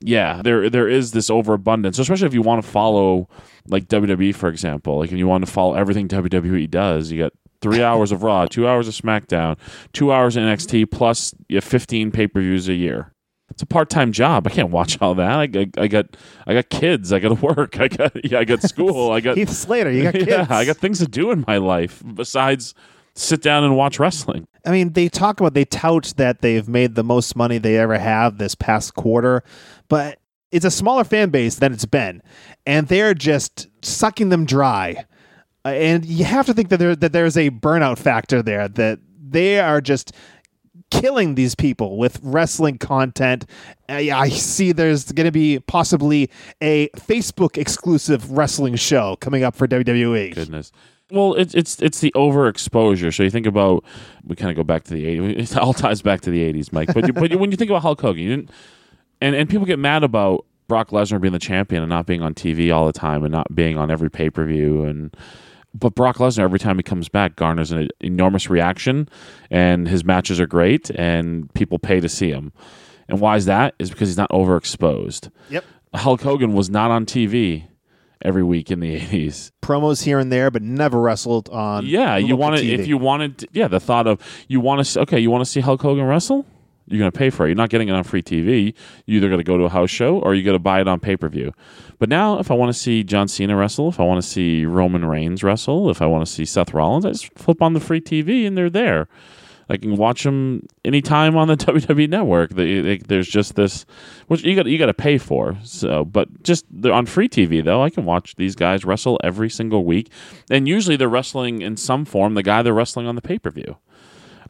yeah, there there is this overabundance, especially if you want to follow like WWE, for example. Like if you want to follow everything WWE does, you got three hours of Raw, two hours of SmackDown, two hours of NXT, plus you have 15 pay per views a year. It's a part time job. I can't watch all that. I, I, I got I got kids. I got to work. I got yeah, I got school. I got Heath Slater, you got kids. yeah, I got things to do in my life besides sit down and watch wrestling. I mean, they talk about they tout that they've made the most money they ever have this past quarter, but it's a smaller fan base than it's been, and they're just sucking them dry. Uh, and you have to think that there that there's a burnout factor there that they are just killing these people with wrestling content. I, I see there's going to be possibly a Facebook exclusive wrestling show coming up for. WWE. Goodness. Well, it's it's it's the overexposure. So you think about we kind of go back to the eighties. It all ties back to the eighties, Mike. But you, but when you think about Hulk Hogan, you didn't, and and people get mad about Brock Lesnar being the champion and not being on TV all the time and not being on every pay per view and. But Brock Lesnar, every time he comes back, garners an enormous reaction, and his matches are great, and people pay to see him. And why is that? Is because he's not overexposed. Yep. Hulk Hogan was not on TV every week in the 80s. Promos here and there, but never wrestled on. Yeah, you local want to TV. if you wanted to, yeah, the thought of you want to okay, you want to see Hulk Hogan wrestle? You're going to pay for it. You're not getting it on free TV. You either got to go to a house show or you got to buy it on pay-per-view. But now if I want to see John Cena wrestle, if I want to see Roman Reigns wrestle, if I want to see Seth Rollins, I just flip on the free TV and they're there. I can watch them anytime on the WWE network. They, they, there's just this, which you got you got to pay for. So, but just on free TV though, I can watch these guys wrestle every single week, and usually they're wrestling in some form. The guy they're wrestling on the pay per view.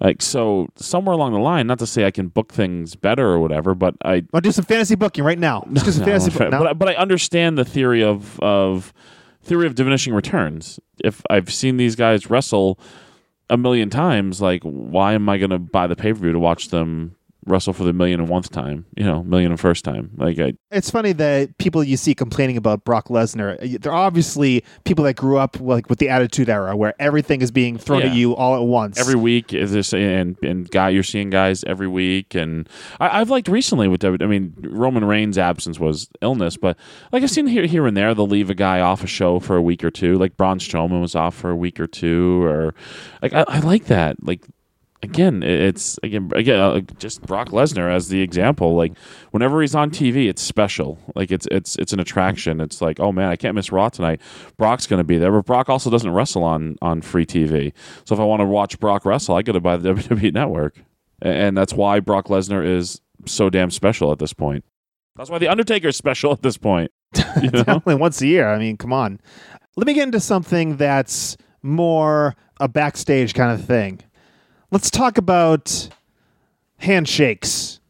Like so, somewhere along the line, not to say I can book things better or whatever, but I I'll do some fantasy booking right now. Let's do some no, fantasy booking. But, I- but I understand the theory of of theory of diminishing returns. If I've seen these guys wrestle a million times, like why am I going to buy the pay per view to watch them wrestle for the million and once time? You know, million and first time. Like I, It's funny that people you see complaining about Brock Lesnar, uh, they're obviously people that grew up like with the Attitude Era, where everything is being thrown at you all at once. every week is this and and guy you're seeing guys every week and I, I've liked recently with I mean Roman Reigns' absence was illness, but like I've seen here here and there they'll leave a guy off a show for a week or two, like Braun Strowman was off for a week or two, or like I, I like that like. Again, it's again again uh, just Brock Lesnar as the example. Like whenever he's on TV, it's special. Like it's it's it's an attraction. It's like oh man, I can't miss Raw tonight. Brock's going to be there, but Brock also doesn't wrestle on on free TV. So if I want to watch Brock wrestle, I got to buy the WWE Network, and that's why Brock Lesnar is so damn special at this point. That's why the Undertaker is special at this point. You know? Only once a year. I mean, come on. Let me get into something that's more a backstage kind of thing. Let's talk about handshakes.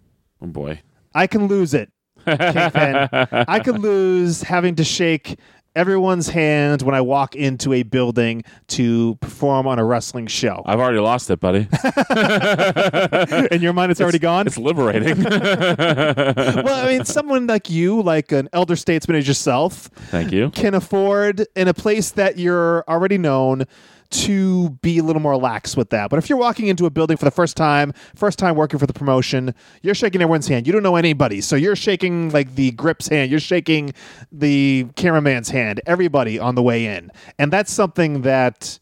oh boy. I can lose it, Kingpin. I could lose having to shake everyone's hand when I walk into a building to perform on a wrestling show. I've already lost it, buddy. In your mind, it's already gone. It's liberating. well, I mean, someone like you, like an elder statesman as yourself, Thank you. can afford in a place that you're already known to be a little more lax with that. But if you're walking into a building for the first time, first time working for the promotion, you're shaking everyone's hand. You don't know anybody. So you're shaking like the grip's hand, you're shaking the cameraman's hand, everybody on the way in. And that's something that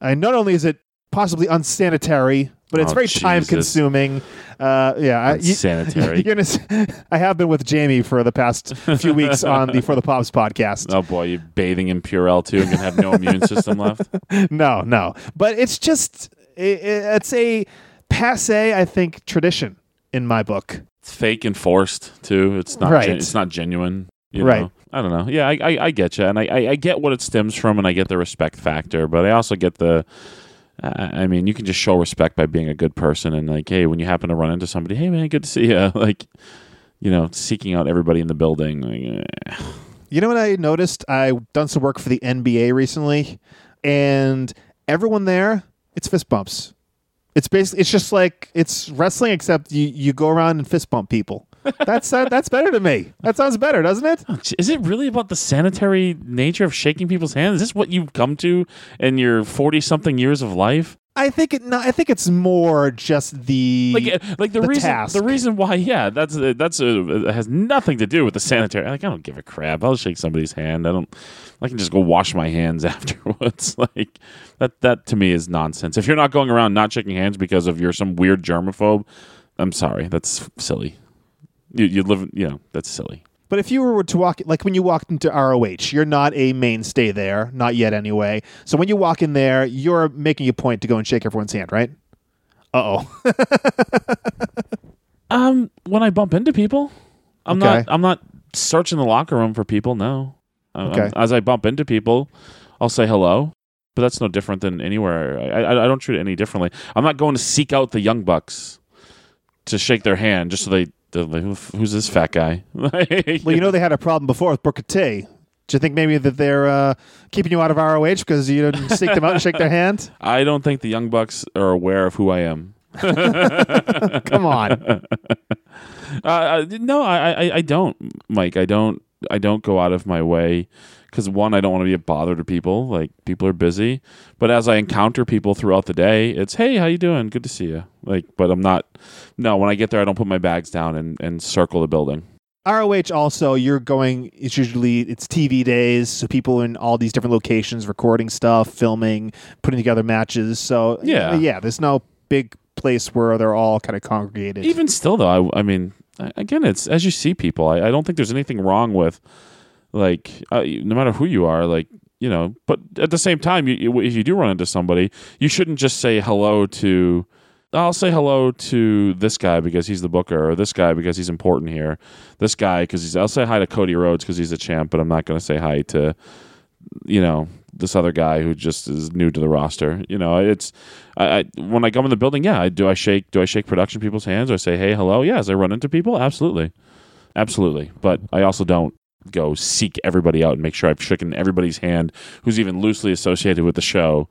uh, not only is it possibly unsanitary, but it's Oh, very time consuming. Uh, yeah, Sanitary. I- you- Unsanitary. you're gonna, I have been with Jamie for the past few weeks on the For the Pops podcast. Oh boy, you're bathing in Purell too and gonna have no immune system left. No, no, but it's just i i- it's a passe, I think, tradition in my book. It's fake and forced too. It's not. Right. Gen- it's not genuine. You Right. Know? I don't know. Yeah, I, I, I get you, and I, I, I get what it stems from, and I get the respect factor, but I also get the. I mean, you can just show respect by being a good person, and like, hey, when you happen to run into somebody, hey man, good to see you. Like, you know, seeking out everybody in the building. Like, eh, You know what I noticed? I've done some work for the NBA recently, and everyone there, it's fist bumps. It's basically it's just like it's wrestling, except you you go around and fist bump people. That's uh, that's better to me. That sounds better, doesn't it? Is it really about the sanitary nature of shaking people's hands? Is this what you've come to in your forty something years of life? I think it. No, I think it's more just the Like, uh, like the, the reason, task. the reason why, yeah, that's uh, that's uh, has nothing to do with the sanitary. Like, I don't give a crap. I'll shake somebody's hand. I don't. I can just go wash my hands afterwards. like that. That to me is nonsense. If you're not going around not shaking hands because of you're some weird germaphobe, I'm sorry. That's silly. You you live. You know that's silly. But if you were to walk, like when you walked into ROH, you're not a mainstay there, not yet anyway. So when you walk in there, you're making a point to go and shake everyone's hand, right? Uh oh. Um, when I bump into people, I'm Okay. not. I'm not searching the locker room for people. No. Um, Okay. as I bump into people, I'll say hello. But that's no different than anywhere. I, I, I don't treat it any differently. I'm not going to seek out the young bucks to shake their hand just so they. They're like, Who's this fat guy? well, you know they had a problem before with Booker T. Do you think maybe that they're uh, keeping you out of ROH because you didn't seek them out and shake their hand? I don't think the young bucks are aware of who I am. Come on. Uh, uh, no, I, I, I don't, Mike. I don't. I don't go out of my way because one, I don't want to be a bother to people. Like people are busy, but as I encounter people throughout the day, it's hey, how you doing? Good to see you. Like, but I'm not. No, when I get there, I don't put my bags down and, and circle the building. ROH also, you're going. It's usually it's TV days, so people in all these different locations recording stuff, filming, putting together matches. So Yeah. yeah. There's no big place where they're all kind of congregated. Even still, though, I, I mean, again, it's as you see people. I, I don't think there's anything wrong with like uh, no matter who you are, like you know. But at the same time, you, if you do run into somebody, you shouldn't just say hello to. I'll say hello to this guy because he's the booker, or this guy because he's important here. This guy because he's. I'll say hi to Cody Rhodes because he's a champ, but I'm not going to say hi to, you know, this other guy who just is new to the roster. You know, it's. I, I when I come in the building, yeah, I, do I shake? Do I shake production people's hands? Or I say hey, hello? Yeah, as I run into people, absolutely, absolutely. But I also don't go seek everybody out and make sure I've shaken everybody's hand who's even loosely associated with the show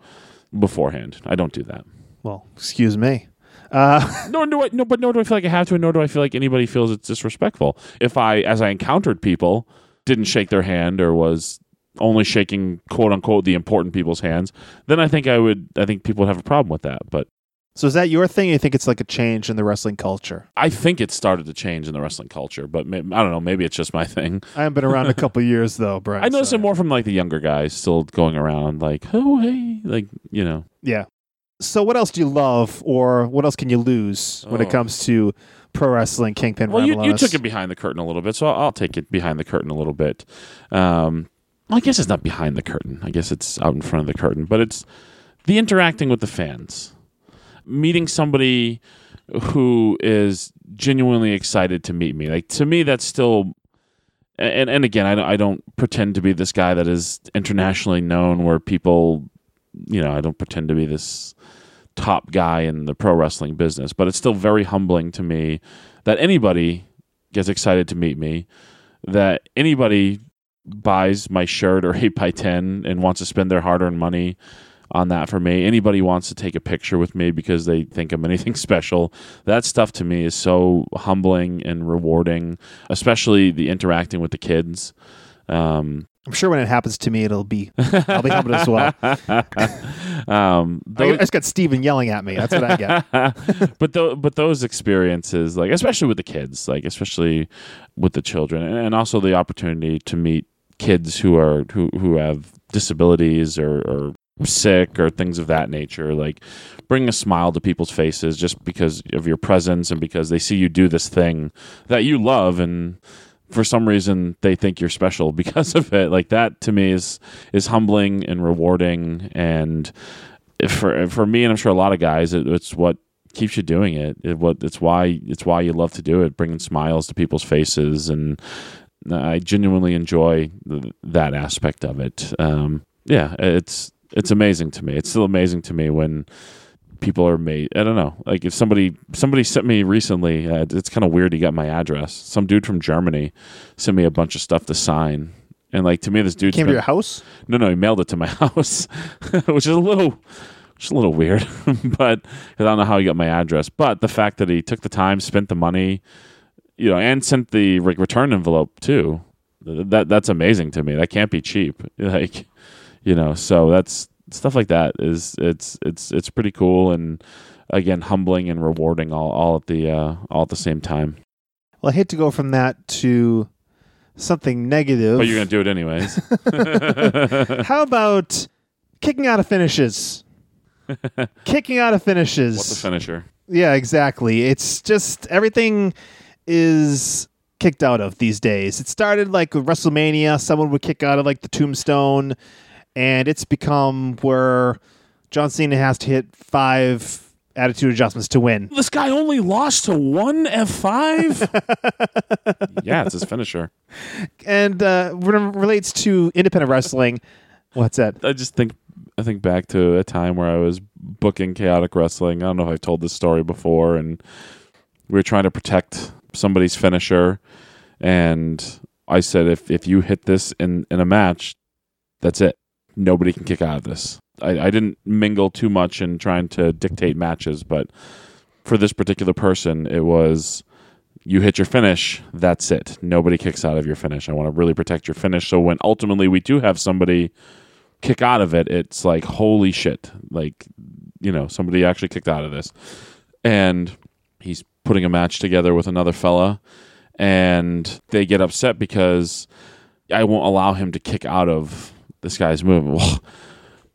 beforehand. I don't do that. well, excuse me. Uh, nor do I no, but nor do I feel like I have to, and nor do I feel like anybody feels it's disrespectful. If I, as I encountered people, didn't shake their hand or was only shaking quote unquote the important people's hands, then I think I would. I think people would have a problem with that. But so is that your thing? You think it's like a change in the wrestling culture? I think it started to change in the wrestling culture. But may, I don't know. Maybe it's just my thing. I haven't been around a couple years though, Brian. I notice so- it more from like the younger guys still going around like, oh hey, like you know. Yeah. So what else do you love, or what else can you lose when it Oh. comes to pro wrestling? Kingpin. Well, you, you took it behind the curtain a little bit, so I'll, I'll take it behind the curtain a little bit. Um, I guess it's not behind the curtain. I guess it's out in front of the curtain, but it's the interacting with the fans, meeting somebody who is genuinely excited to meet me. Like to me, that's still. And and again, I don't, I don't pretend to be this guy that is internationally known, where people, you know, I don't pretend to be this top guy in the pro wrestling business, but it's still very humbling to me that anybody gets excited to meet me, that anybody buys my shirt or 8 by 10 and wants to spend their hard earned money on that for me. Anybody wants to take a picture with me because they think I'm anything special. That stuff to me is so humbling and rewarding, especially the interacting with the kids. Um, I'm sure when it happens to me, it'll be I'll be humbled as well. um, I just got Steven yelling at me. That's what I get. but tho- but those experiences, like especially with the kids, like especially with the children, and, and also the opportunity to meet kids who are who who have disabilities or, or sick or things of that nature, like bring a smile to people's faces just because of your presence and because they see you do this thing that you love and for some reason they think you're special because of it. Like that to me is is humbling and rewarding. And for for me and I'm sure a lot of guys it, it's what keeps you doing it. it what it's why it's why you love to do it bringing smiles to people's faces. And I genuinely enjoy th- that aspect of it. Um, yeah it's it's amazing to me. It's still amazing to me when people are made i don't know like if somebody somebody sent me recently uh, it's kind of weird he got my address some dude from germany sent me a bunch of stuff to sign And like to me, this dude Came to your house? No, no, he mailed it to my house, which is a little, just a little weird. but I don't know how he got my address. But the fact that he took the time, spent the money, you know, and sent the re- return envelope too, that that's amazing to me. That can't be cheap. Like, you know, so that's stuff like that is it's it's it's pretty cool and again humbling and rewarding all all at the uh, all at the same time. Well, I hate to go from that to something negative. But you're gonna do it anyways. How about kicking out of finishes? kicking out of finishes. What's the finisher? Yeah, exactly. It's just everything is kicked out of these days. It started like with WrestleMania, someone would kick out of like the tombstone, and it's become where John Cena has to hit five attitude adjustments to win. This guy only lost to one F5? yeah, it's his finisher. And uh, when relates to independent wrestling, what's that? I just think I think back to a time where I was booking chaotic wrestling. I don't know if I've told this story before and we were trying to protect somebody's finisher and I said if if you hit this in in a match, that's it. Nobody can kick out of this. I, I didn't mingle too much in trying to dictate matches, but for this particular person, it was you hit your finish, that's it. Nobody kicks out of your finish. I want to really protect your finish. So when ultimately we do have somebody kick out of it, it's like, holy shit. Like, you know, somebody actually kicked out of this. And he's putting a match together with another fella, and they get upset because I won't allow him to kick out of this guy's move. Well,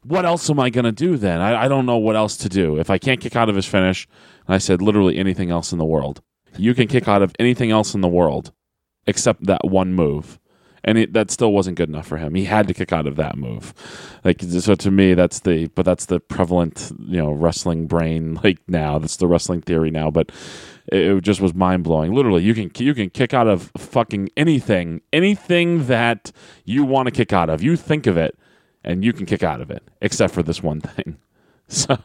what else am I going to do then? I, I don't know what else to do. If I can't kick out of his finish, and I said literally anything else in the world, you can kick out of anything else in the world except that one move. And it, that still wasn't good enough for him. He had to kick out of that move. Like so, to me, that's the but that's the prevalent you know wrestling brain like now. That's the wrestling theory now. But it, it just was mind blowing. Literally, you can you can kick out of fucking anything, anything that you want to kick out of. You think of it, and you can kick out of it, except for this one thing. So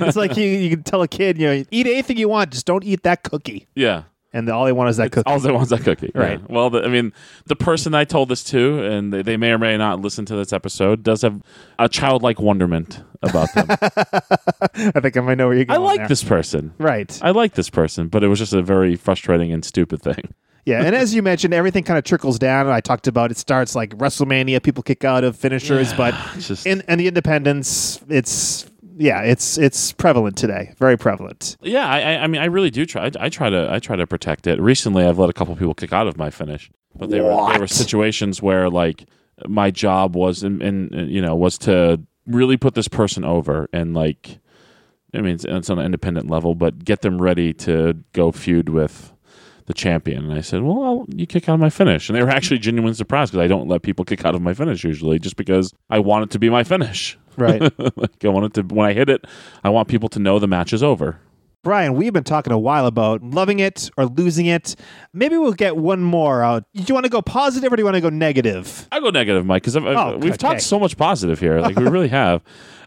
It's like you, you can tell a kid, you know, eat anything you want, just don't eat that cookie. yeah, And all they want is that cookie. all they want is that cookie. Right. Yeah. Well, the, I mean, the person I told this to, and they, they may or may not listen to this episode, does have a childlike wonderment about them. I think I might know where you're I going. like there. this person. Right. I like this person, but it was just a very frustrating and stupid thing. Yeah, and as you mentioned, everything kind of trickles down. I talked about it starts like WrestleMania, people kick out of finishers, but just in and the independents, it's yeah, it's it's prevalent today, very prevalent. yeah. I, I- mean, I really do try. I, I try to I try to protect it. Recently, I've let a couple people kick out of my finish, but they were they were situations where like my job was in, in you know was to really put this person over and like I mean it's, it's on an independent level, but get them ready to go feud with the champion. And I said, well, I'll, you kick out of my finish, and they were actually genuinely surprised because I don't let people kick out of my finish usually, just because I want it to be my finish. Right. like I want it to when I hit it, I want people to know the match is over. Brian, we've been talking a while about loving it or losing it. Maybe we'll get one more out. Do you want to go positive or do you want to go negative? I go negative, Mike, because Oh, we've okay. talked so much positive here. Like we really have.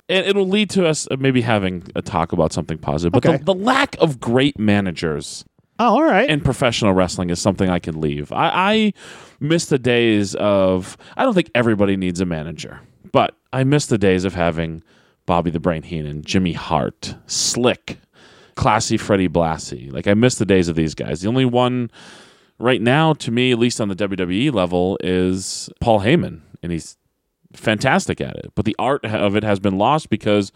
And it'll lead to us uh, maybe having a talk about something positive. But Okay. the, the lack of great managers Oh, all right. in professional wrestling is something I can leave. I, I miss the days of. I don't think everybody needs a manager, but I miss the days of having Bobby the Brain Heenan, Jimmy Hart, Slick, classy Freddie Blassie. Like I miss the days of these guys. The only one right now, to me, at least on the WWE level, is Paul Heyman, and he's fantastic at it. But the art of it has been lost because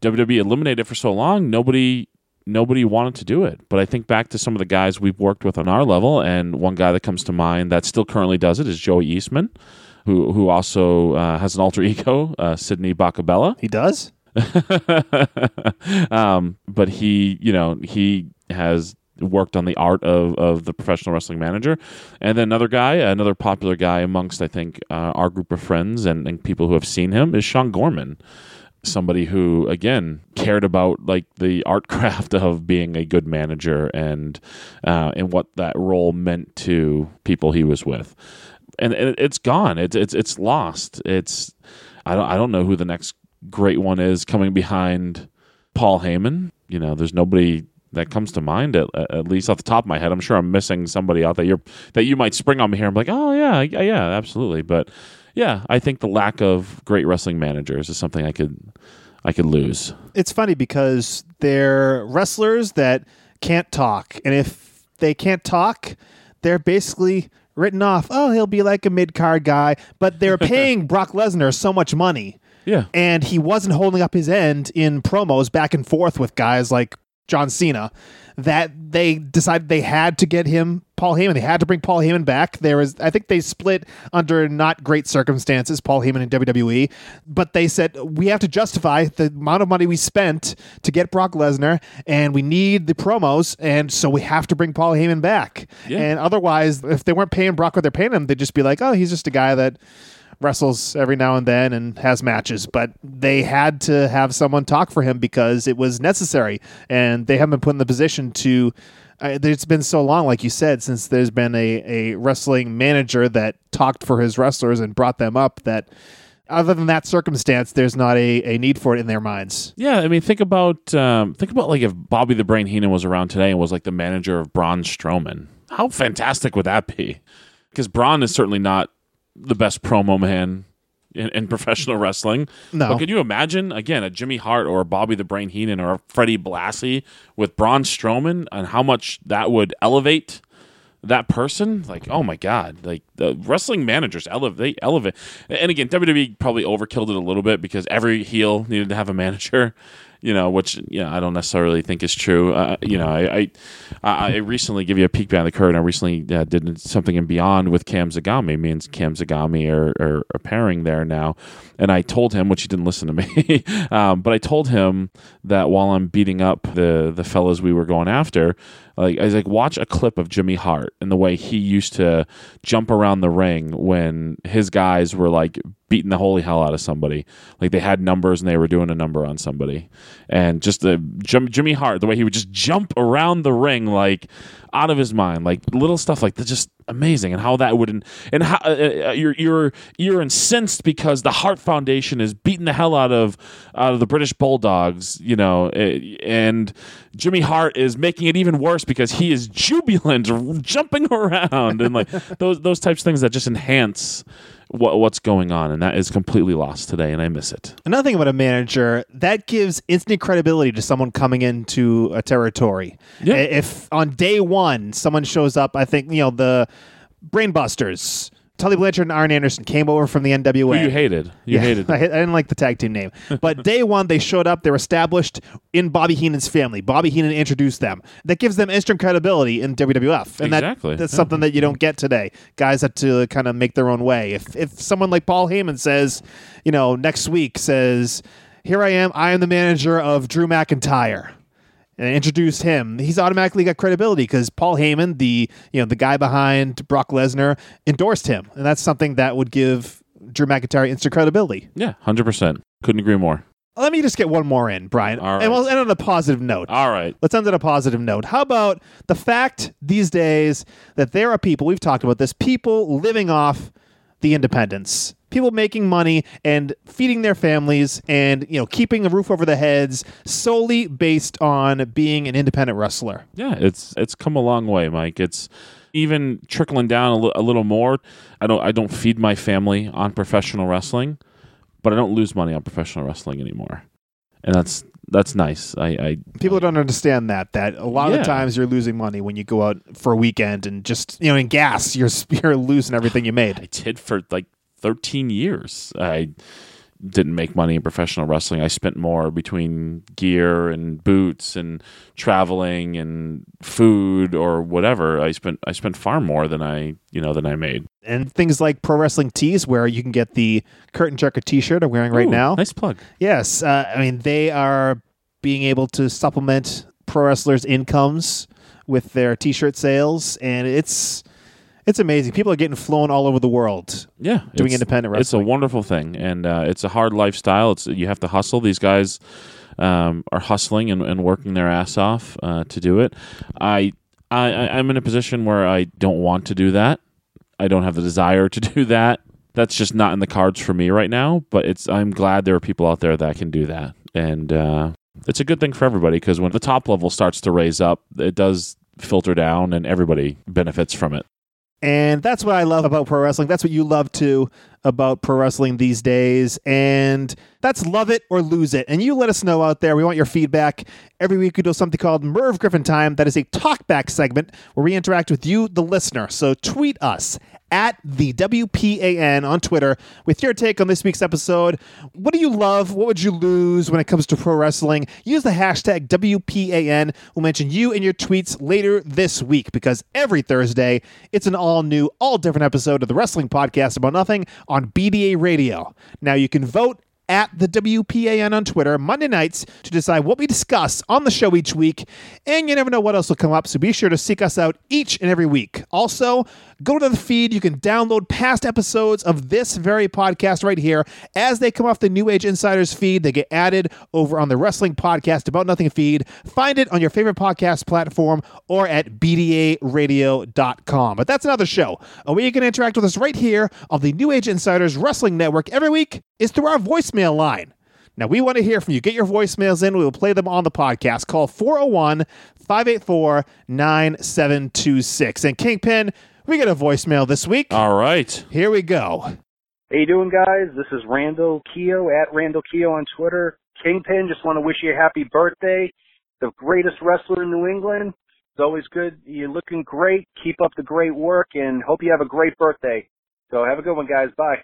WWE eliminated it for so long. Nobody nobody wanted to do it. But I think back to some of the guys we've worked with on our level, and one guy that comes to mind that still currently does it is Joey Eastman, who who also uh, has an alter ego, uh, Sidney Bakabella. he does? um, but he, you know, he has worked on the art of, of the professional wrestling manager. And then another guy, another popular guy amongst, I think, uh, our group of friends and, and people who have seen him is Sean Gorman. Somebody who, again, cared about like the art craft of being a good manager and uh, and what that role meant to people he was with, and it, it's gone. It's it's it's lost. It's I don't I don't know who the next great one is coming behind Paul Heyman. You know, there's nobody that comes to mind at, at least off the top of my head. I'm sure I'm missing somebody out that you're that you might spring on me here. I'm like, oh yeah, yeah, yeah, absolutely. But yeah, I think the lack of great wrestling managers is something I could I could lose. It's funny because they're wrestlers that can't talk, and if they can't talk, they're basically written off. Oh, he'll be like a mid card guy, but they're paying Brock Lesnar so much money. Yeah. And he wasn't holding up his end in promos back and forth with guys like John Cena that they decided they had to get him Paul Heyman. They had to bring Paul Heyman back. There was I think they split under not great circumstances, Paul Heyman and WWE, but they said we have to justify the amount of money we spent to get Brock Lesnar and we need the promos and so we have to bring Paul Heyman back. Yeah. And otherwise if they weren't paying Brock what they're paying him, they'd just be like, "Oh, he's just a guy that wrestles every now and then and has matches, but they had to have someone talk for him because it was necessary, and they haven't been put in the position to. Uh, it's been so long, like you said, since there's been a, a wrestling manager that talked for his wrestlers and brought them up. That, other than that circumstance, there's not a, a need for it in their minds. Yeah, I mean, think about um, think about like if Bobby the Brain Heenan was around today and was like the manager of Braun Strowman. How fantastic would that be? Because Braun is certainly not the best promo man in, in professional wrestling. No. But could you imagine again a Jimmy Hart or a Bobby the Brain Heenan or a Freddie Blassie with Braun Strowman and how much that would elevate that person? Like, oh my god! Like the wrestling managers elevate, they elevate. And again, WWE probably overkilled it a little bit because every heel needed to have a manager. You know, which you know, I don't necessarily think is true. Uh, you know, I, I I recently give you a peek behind the curtain. I recently uh, did something in Beyond with Cam Zagami. Me and Cam Zagami are, are, pairing there now, and I told him, which he didn't listen to me, um, but I told him that while I'm beating up the the fellas we were going after, like I was like, watch a clip of Jimmy Hart and the way he used to jump around the ring when his guys were like beating the holy hell out of somebody. Like they had numbers and they were doing a number on somebody, and just the Jim, Jimmy Hart, the way he would just jump around the ring like out of his mind, like little stuff like that, just amazing. And how that would and how uh, uh, you're you're you're incensed because the Hart Foundation is beating the hell out of out of the British Bulldogs, you know, eh, and Jimmy Hart is making it even worse because he is jubilant, jumping around, and like those those types of things that just enhance what, what's going on, and that is completely lost today, and I miss it. Another thing about a manager that gives instant credibility to someone coming into a territory. Yeah. If on day one someone shows up, I think you know the Brainbusters. Tully Blanchard and Arn Anderson came over from the NWA. Who you hated? You Yeah, hated. I, I didn't like the tag team name. But day one, they showed up. They were established in Bobby Heenan's family. Bobby Heenan introduced them. That gives them instant credibility in WWF. And that- that's Yeah. something that you don't get today. Guys have to kind of make their own way. If, if someone like Paul Heyman says, you know, next week says, here I am, I am the manager of Drew McIntyre. And introduced him. He's automatically got credibility because Paul Heyman, the you know the guy behind Brock Lesnar, endorsed him, and that's something that would give Drew McIntyre instant credibility. Yeah, hundred percent. Couldn't agree more. Let me just get one more in, Brian. All right. And we'll end on a positive note. All right. Let's end on a positive note. How about the fact these days that there are people, we've talked about this, people living off the independence, people making money and feeding their families and, you know, keeping a roof over their heads solely based on being an independent wrestler. Yeah, it's it's come a long way, Mike. It's even trickling down a, little more. I don't I don't feed my family on professional wrestling, but I don't lose money on professional wrestling anymore, and that's that's nice. I, I People don't understand that that a lot of Yeah. the times you're losing money when you go out for a weekend and just, you know, in gas, you're you're losing everything you made. I did for like 13 years. I didn't make money in professional wrestling. I spent more between gear and boots and traveling and food or whatever. I spent I spent far more than I you know than I made. and things like pro wrestling tees where you can get the curtain jerker t-shirt i'm wearing right Ooh, now nice plug. yes uh, i mean they are being able to supplement pro wrestlers incomes with their t-shirt sales and it's it's amazing people are getting flown all over the world Yeah, doing independent It's a wonderful thing, and uh, it's a hard lifestyle. It's you have to hustle. These guys um, are hustling and, and working their ass off uh, to do it. I, I I- I'm in a position where I don't want to do that. I don't have the desire to do that. That's just not in the cards for me right now. But it's I'm glad there are people out there that can do that, and uh, It's a good thing for everybody because when the top level starts to raise up, it does filter down and everybody benefits from it. And that's what I love about pro wrestling. That's what you love too about pro wrestling these days. And that's love it or lose it. And you let us know out there. We want your feedback. Every week we do something called Merv Griffin Time. That is a talkback segment where we interact with you, the listener. So tweet us at the WPAN on Twitter with your take on this week's episode. What do you love? What would you lose when it comes to pro wrestling? Use the hashtag WPAN. We'll mention you in your tweets later this week because every Thursday it's an all new, all different episode of the Wrestling Podcast About Nothing on BDA Radio. Now you can vote at the WPAN on Twitter Monday nights to decide what we discuss on the show each week. And you never know what else will come up, so be sure to seek us out each and every week. Also, go to the feed. You can download past episodes of this very podcast right here. As they come off the New Age Insiders feed, they get added over on the Wrestling Podcast About Nothing feed. Find it on your favorite podcast platform or at BDARadio.com. But that's another show. A way you can interact with us right here on the New Age Insiders Wrestling Network every week is through our voicemail line. Now, we want to hear from you. Get your voicemails in. We will play them on the podcast. Call 401 584 9726. And Kingpin, we get a voicemail this week. All right. Here we go. How you doing, guys? This is Randall Keogh at Randall Keogh on Twitter. Kingpin, just want to wish you a happy birthday. The greatest wrestler in New England. It's always good. You're looking great. Keep up the great work, and hope you have a great birthday. So have a good one, guys. Bye.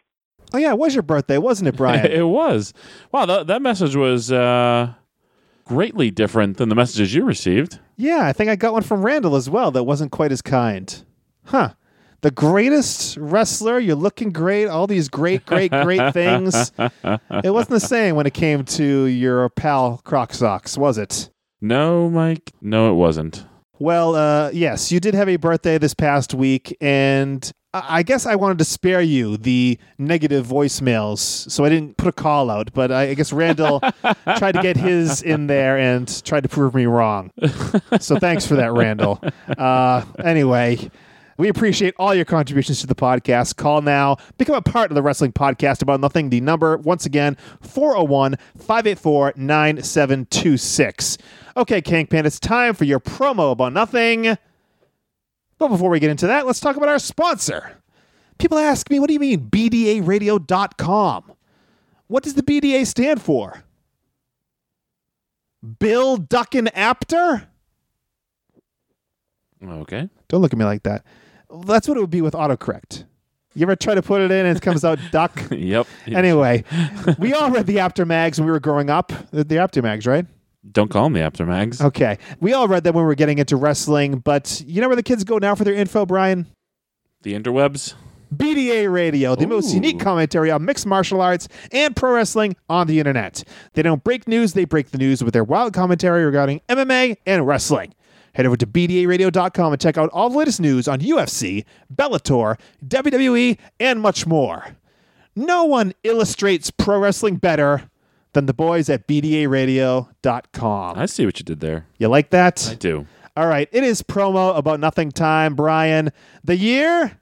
Oh, yeah, it was your birthday, wasn't it, Brian? it was. Wow, that, that message was uh, greatly different than the messages you received. yeah, I think I got one from Randall as well that wasn't quite as kind. Huh. The greatest wrestler, you're looking great, all these great, great, great things. It wasn't the same when it came to your pal Croc Socks, was it? No, Mike. No, it wasn't. Well, uh, yes, you did have a birthday this past week, and I guess I wanted to spare you the negative voicemails, so I didn't put a call out. But I I guess Randall tried to get his in there and tried to prove me wrong. So thanks for that, Randall. Uh, anyway. We appreciate all your contributions to the podcast. Call now. Become a part of the Wrestling Podcast About Nothing. The number, once again, 401 584 9726. Okay, Kingpin, it's time for your promo about nothing. But before we get into that, let's talk about our sponsor. People ask me, what do you mean, BDARadio.com? What does the BDA stand for? Bill Duckin Apter? Okay. Don't look at me like that. That's what it would be with autocorrect. You ever try to put it in and it comes out duck? Yep. anyway, we all read the Apter mags when we were growing up. The, the Apter mags, right? Don't call them the Aftermags. Okay. We all read them when we were getting into wrestling, but you know where the kids go now for their info, Brian? The interwebs. BDA Radio, the most unique commentary on mixed martial arts and pro wrestling on the internet. They don't break news, they break the news with their wild commentary regarding MMA and wrestling. Head over to BDARadio.com and check out all the latest news on UFC, Bellator, WWE, and much more. No one illustrates pro wrestling better than the boys at BDARadio.com. I see what you did there. You like that? I do. All right, it is promo about nothing time, Brian. The year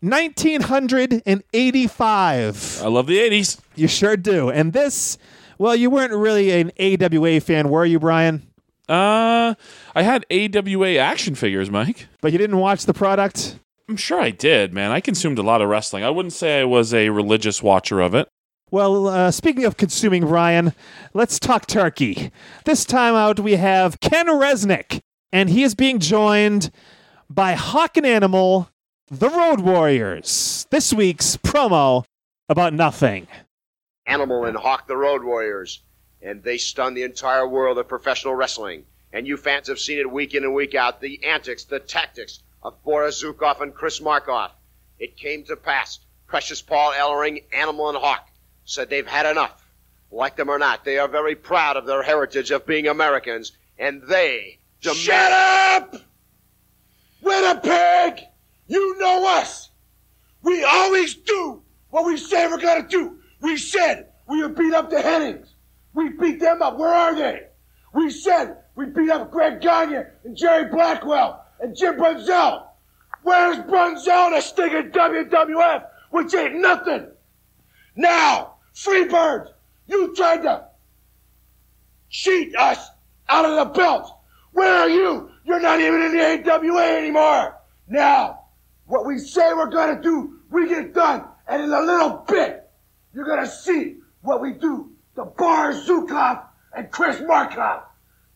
1985. I love the 80s. You sure do. And this, well, you weren't really an AWA fan, were you, Brian? Uh, I had AWA action figures, Mike. But you didn't watch the product? I'm sure I did, man. I consumed a lot of wrestling. I wouldn't say I was a religious watcher of it. Well, uh, speaking of consuming, Ryan, let's talk turkey. This time out, we have Ken Resnick, and he is being joined by Hawk and Animal, the Road Warriors. This week's promo about nothing. Animal and Hawk the Road Warriors, and they stun the entire world of professional wrestling. And you fans have seen it week in and week out the antics, the tactics of Boris Zukov and Chris Markov. It came to pass. Precious Paul Ellering, Animal and Hawk said they've had enough. Like them or not, they are very proud of their heritage of being Americans, and they demand. Shut up! Winnipeg! You know us! We always do what we say we're gonna do. We said we would beat up the Hennigs. We beat them up. Where are they? We said we beat up Greg Gagne and Jerry Blackwell and Jim Brunzell. Where's Brunzell to sting in WWF, which ain't nothing? Now, Freebird, you tried to cheat us out of the belt. Where are you? You're not even in the AWA anymore. Now, what we say we're gonna do, we get done. And in a little bit, you're gonna see what we do to Boris Zukov and Chris Markov.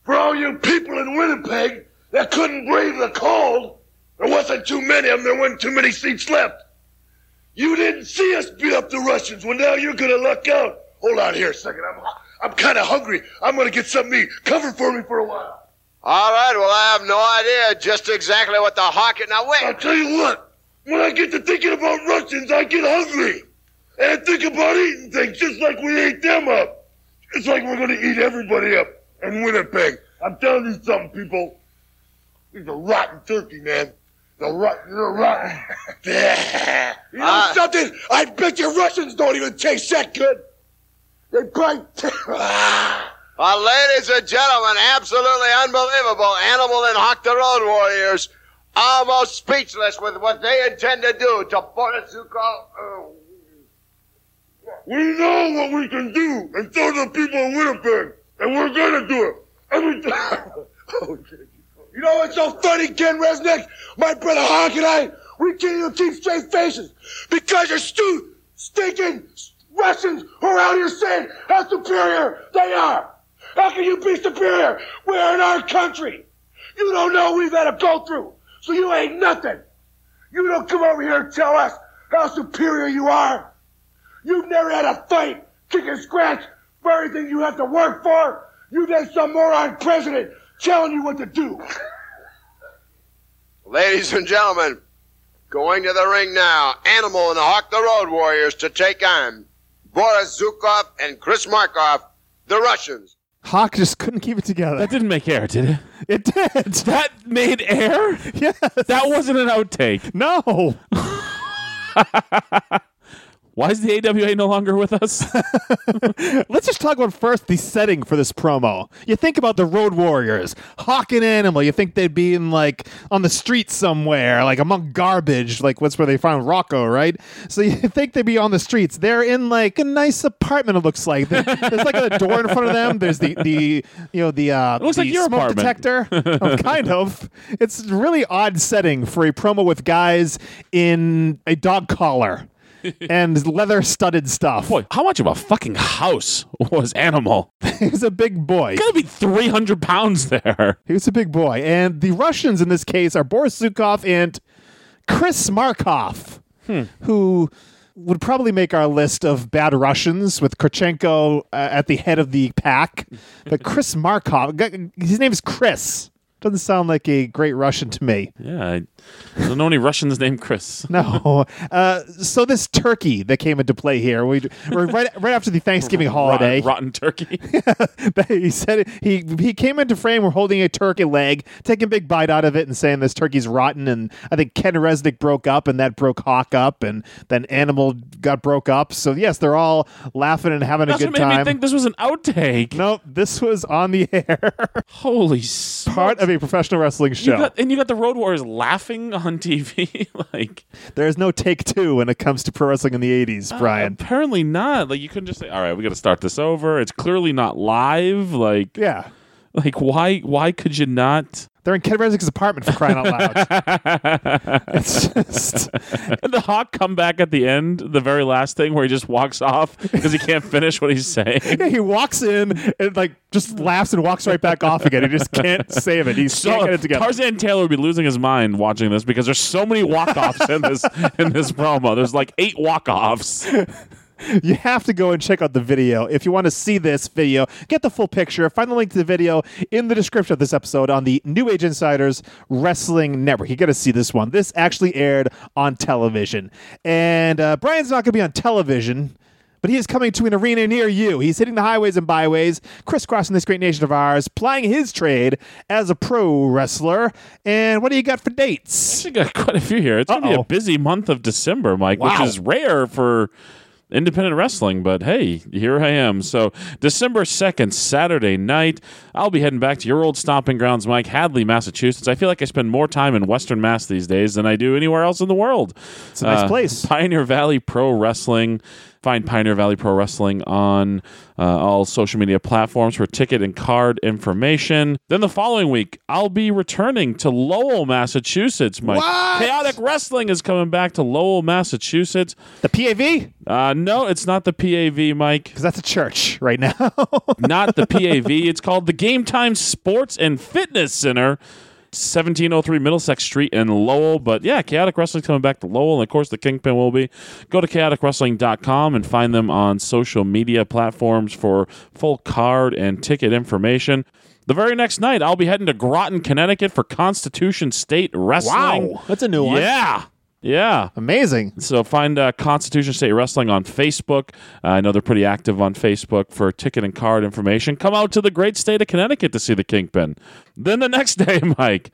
For all you people in Winnipeg that couldn't brave the cold, there wasn't too many of them, there weren't too many seats left. You didn't see us beat up the Russians. Well, now you're gonna luck out. Hold on here a second. I'm, I'm kind of hungry. I'm gonna get something to eat. Cover for me for a while. All right, well, I have no idea just exactly what the hawk. Now, wait. I'll tell you what. When I get to thinking about Russians, I get hungry. And I think about eating things just like we ate them up. It's like we're gonna eat everybody up in Winnipeg. I'm telling you something, people. He's a rotten turkey, man. The rotten, the rotten. you know Ah. something? I bet you Russians don't even taste that good. They probably. Well, ladies and gentlemen, absolutely unbelievable. Animal and Hawk the Road Warriors almost speechless with what they intend to do to Boris Zukov. We know what we can do, and so do people in Winnipeg, and we're gonna do it. Every time. You know what's so funny, Ken Resnick? My brother Hawk and I, we can't even keep straight faces because you're stu- stinking Russians who are out here saying how superior they are. How can you be superior? We're in our country. You don't know we've had to go through, so you ain't nothing. You don't come over here and tell us how superior you are. You've never had a fight, kick and scratch for everything you have to work for. You've had some moron president telling you what to do. Ladies and gentlemen, going to the ring now, Animal and the Hawk the Road Warriors to take on Boris Zukov and Chris Markov, the Russians. Hawk just couldn't keep it together. That didn't make air, did it? it did. That made air? Yes. That wasn't an outtake. No. Why is the AWA no longer with us? Let's just talk about first the setting for this promo. You think about the Road Warriors, Hawk and Animal. You think they'd be in like on the street somewhere, like among garbage, like what's where they found Rocco, right? So you think they'd be on the streets. They're in like a nice apartment. It looks like there's like a door in front of them. There's the the you know the uh, it looks the like your smoke apartment. detector. Oh, kind of. It's a really odd setting for a promo with guys in a dog collar. And leather studded stuff. Boy, how much of a fucking house was Animal? He was a big boy. Gotta be 300 pounds there. He was a big boy. And the Russians in this case are Boris Zukov and Chris Markov, who would probably make our list of bad Russians with Kurchenko uh, at the head of the pack. But Chris Markov, his name is Chris. Doesn't sound like a great Russian to me. Yeah, I don't know any Russians named Chris. No. Uh, so this turkey that came into play here, we, we're right right after the Thanksgiving holiday. Rotten, rotten turkey. he said it, he he came into frame. We're holding a turkey leg, taking a big bite out of it, and saying this turkey's rotten. And I think Ken Resnick broke up, and that broke Hawk up, and then Animal got broke up. So yes, they're all laughing and having That's a what good made me time. think this was an outtake. nope, this was on the air, Holy part of a professional wrestling You show. got, and you got the Road Warriors laughing on TV. like, there is no take two when it comes to pro wrestling in the '80s, uh, Brian. apparently not. Like, you couldn't just say, "All right, we got to start this over." It's clearly not live. Like, yeah, like why? Why could you not? they're in Ken Resnick's apartment for crying out loud. it's just. And the Hawk come back at the end, the very last thing where he just walks off because he can't finish what he's saying. Yeah, he walks in and like just laughs and walks right back off again. He just can't save it. He's So it together. Tarzan Taylor would be losing his mind watching this because there's so many walk-offs in this in this promo. There's like eight walk-offs. You have to go and check out the video if you want to see this video. Get the full picture. Find the link to the video in the description of this episode on the New Age Insiders Wrestling Network. You got to see this one. This actually aired on television, and uh, Brian's not going to be on television. But he is coming to an arena near you. He's hitting the highways and byways, crisscrossing this great nation of ours, plying his trade as a pro wrestler. And what do you got for dates? We got quite a few here. It's gonna be a busy month of December, Mike, Wow. which is rare for independent wrestling, but hey, here I am. So, December 2nd, Saturday night, I'll be heading back to your old stomping grounds, Mike, Hadley, Massachusetts. I feel like I spend more time in Western Mass these days than I do anywhere else in the world. It's a nice uh, place. Pioneer Valley Pro Wrestling. Find Pioneer Valley Pro Wrestling on uh, all social media platforms for ticket and card information. Then the following week, I'll be returning to Lowell, Massachusetts. Mike. What? Chaotic Wrestling is coming back to Lowell, Massachusetts. The PAV? Uh, no, it's not the PAV, Mike. Because that's a church right now. not the PAV. It's called the Game Time Sports and Fitness Center. 1703 Middlesex Street in Lowell. But yeah, Chaotic Wrestling's coming back to Lowell. And of course, the Kingpin will be. Go to chaoticwrestling.com and find them on social media platforms for full card and ticket information. The very next night, I'll be heading to Groton, Connecticut for Constitution State Wrestling. wow. That's a new one. Yeah. Yeah. Amazing. So find uh, Constitution State Wrestling on Facebook. Uh, I know they're pretty active on Facebook for ticket and card information. Come out to the great state of Connecticut to see the Kingpin. Then the next day, Mike.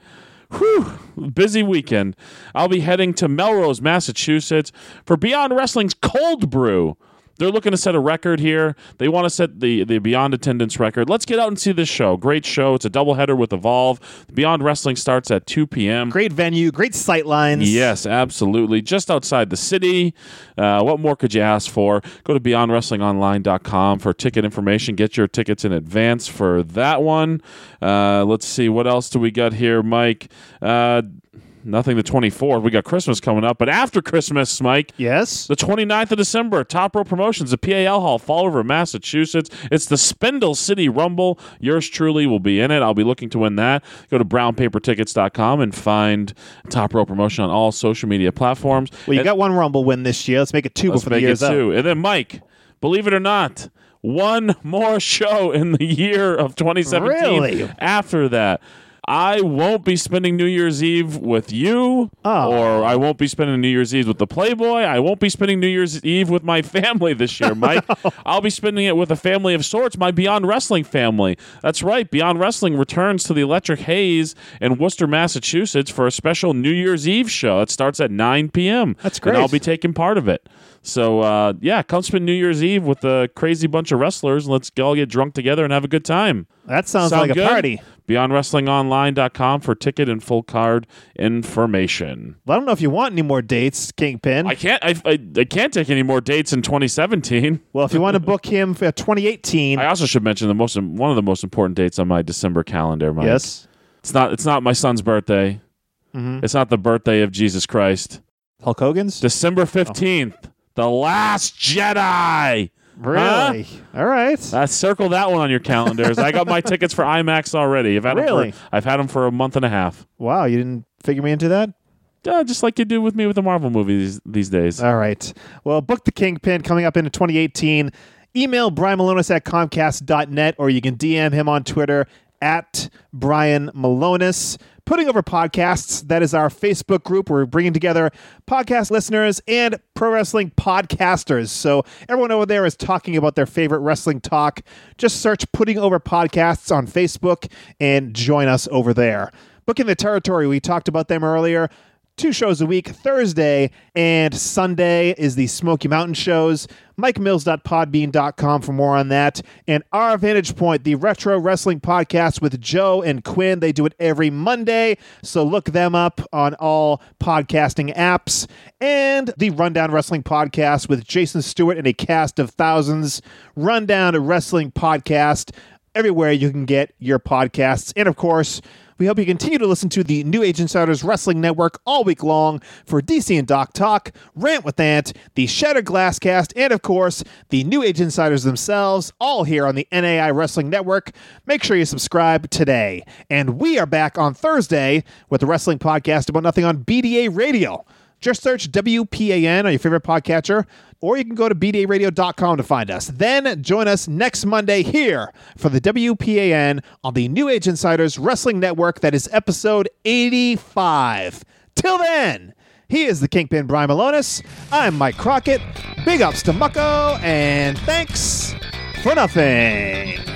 Whew, busy weekend. I'll be heading to Melrose, Massachusetts for Beyond Wrestling's Cold Brew. They're looking to set a record here. They want to set the, the Beyond attendance record. Let's get out and see this show. Great show. It's a doubleheader with Evolve. Beyond Wrestling starts at 2 p.m. Great venue, great sight lines. Yes, absolutely. Just outside the city. Uh, what more could you ask for? Go to beyondwrestlingonline.com for ticket information. Get your tickets in advance for that one. Uh, let's see. What else do we got here, Mike? Uh, nothing the 24th. We got Christmas coming up. But after Christmas, Mike, Yes. the 29th of December, Top Row Promotions, the PAL Hall, Fall River, Massachusetts. It's the Spindle City Rumble. Yours truly will be in it. I'll be looking to win that. Go to brownpapertickets.com and find Top Row Promotion on all social media platforms. Well, you And got one Rumble win this year. Let's make it two before the year's two. And then, Mike, believe it or not, one more show in the year of 2017 Really? after that. I won't be spending New Year's Eve with you, Oh. or I won't be spending New Year's Eve with the Playboy. I won't be spending New Year's Eve with my family this year, Mike. I'll be spending it with a family of sorts, my Beyond Wrestling family. That's right, Beyond Wrestling returns to the Electric Haze in Worcester, Massachusetts for a special New Year's Eve show. It starts at 9 p.m. That's And I'll be taking part of it. So uh, yeah, come spend New Year's Eve with a crazy bunch of wrestlers. Let's all get drunk together and have a good time. That sounds Sound like a party. BeyondWrestlingOnline.com for ticket and full card information. Well, I don't know if you want any more dates, Kingpin. I can't. I, I, I can't take any more dates in 2017. well, if you want to book him for 2018, I also should mention the most one of the most important dates on my December calendar. Mike. yes, it's not. It's not my son's birthday. Mhm. It's not the birthday of Jesus Christ. Hulk Hogan's. December 15th, the Last Jedi. Really? All right. Uh, circle that one on your calendars. I got my tickets for IMAX already. I've had Really? them for, I've had them for a month and a half. wow, you didn't figure me into that. Uh, just like you do with me with the Marvel movies these days. All right. Well, book the Kingpin coming up into 2018. Email Brian Malonis at Comcast.net or you can DM him on Twitter at Brian Malonis. Putting Over Podcasts, that is our Facebook group. We're bringing together podcast listeners and pro wrestling podcasters. So everyone over there is talking about their favorite wrestling talk. Just search Putting Over Podcasts on Facebook and join us over there. Booking the Territory, we talked about them earlier two shows a week. Thursday and Sunday is the Smoky Mountain shows. MikeMills.podbean.com for more on that. And Our Vantage Point, the retro wrestling podcast with Joe and Quinn. They do it every Monday. So look them up on all podcasting apps. And the Rundown Wrestling Podcast with Jason Stewart and a cast of thousands. Rundown Wrestling Podcast everywhere you can get your podcasts. And of course, we hope you continue to listen to the New Age Insiders Wrestling Network all week long for DC and Doc Talk, Rant with Ant, the Shattered Glass Cast, and of course, the New Age Insiders themselves, all here on the NAI Wrestling Network. Make sure you subscribe today. And we are back on Thursday with the wrestling podcast about nothing on BDA Radio. Just search WPAN on your favorite podcatcher, or you can go to bdaradio.com to find us. Then join us next Monday here for the WPAN on the New Age Insiders Wrestling Network. That is episode 85. Till then, he is the Kingpin Brian Malonis. I'm Mike Crockett. Big ups to Mucko, and thanks for nothing.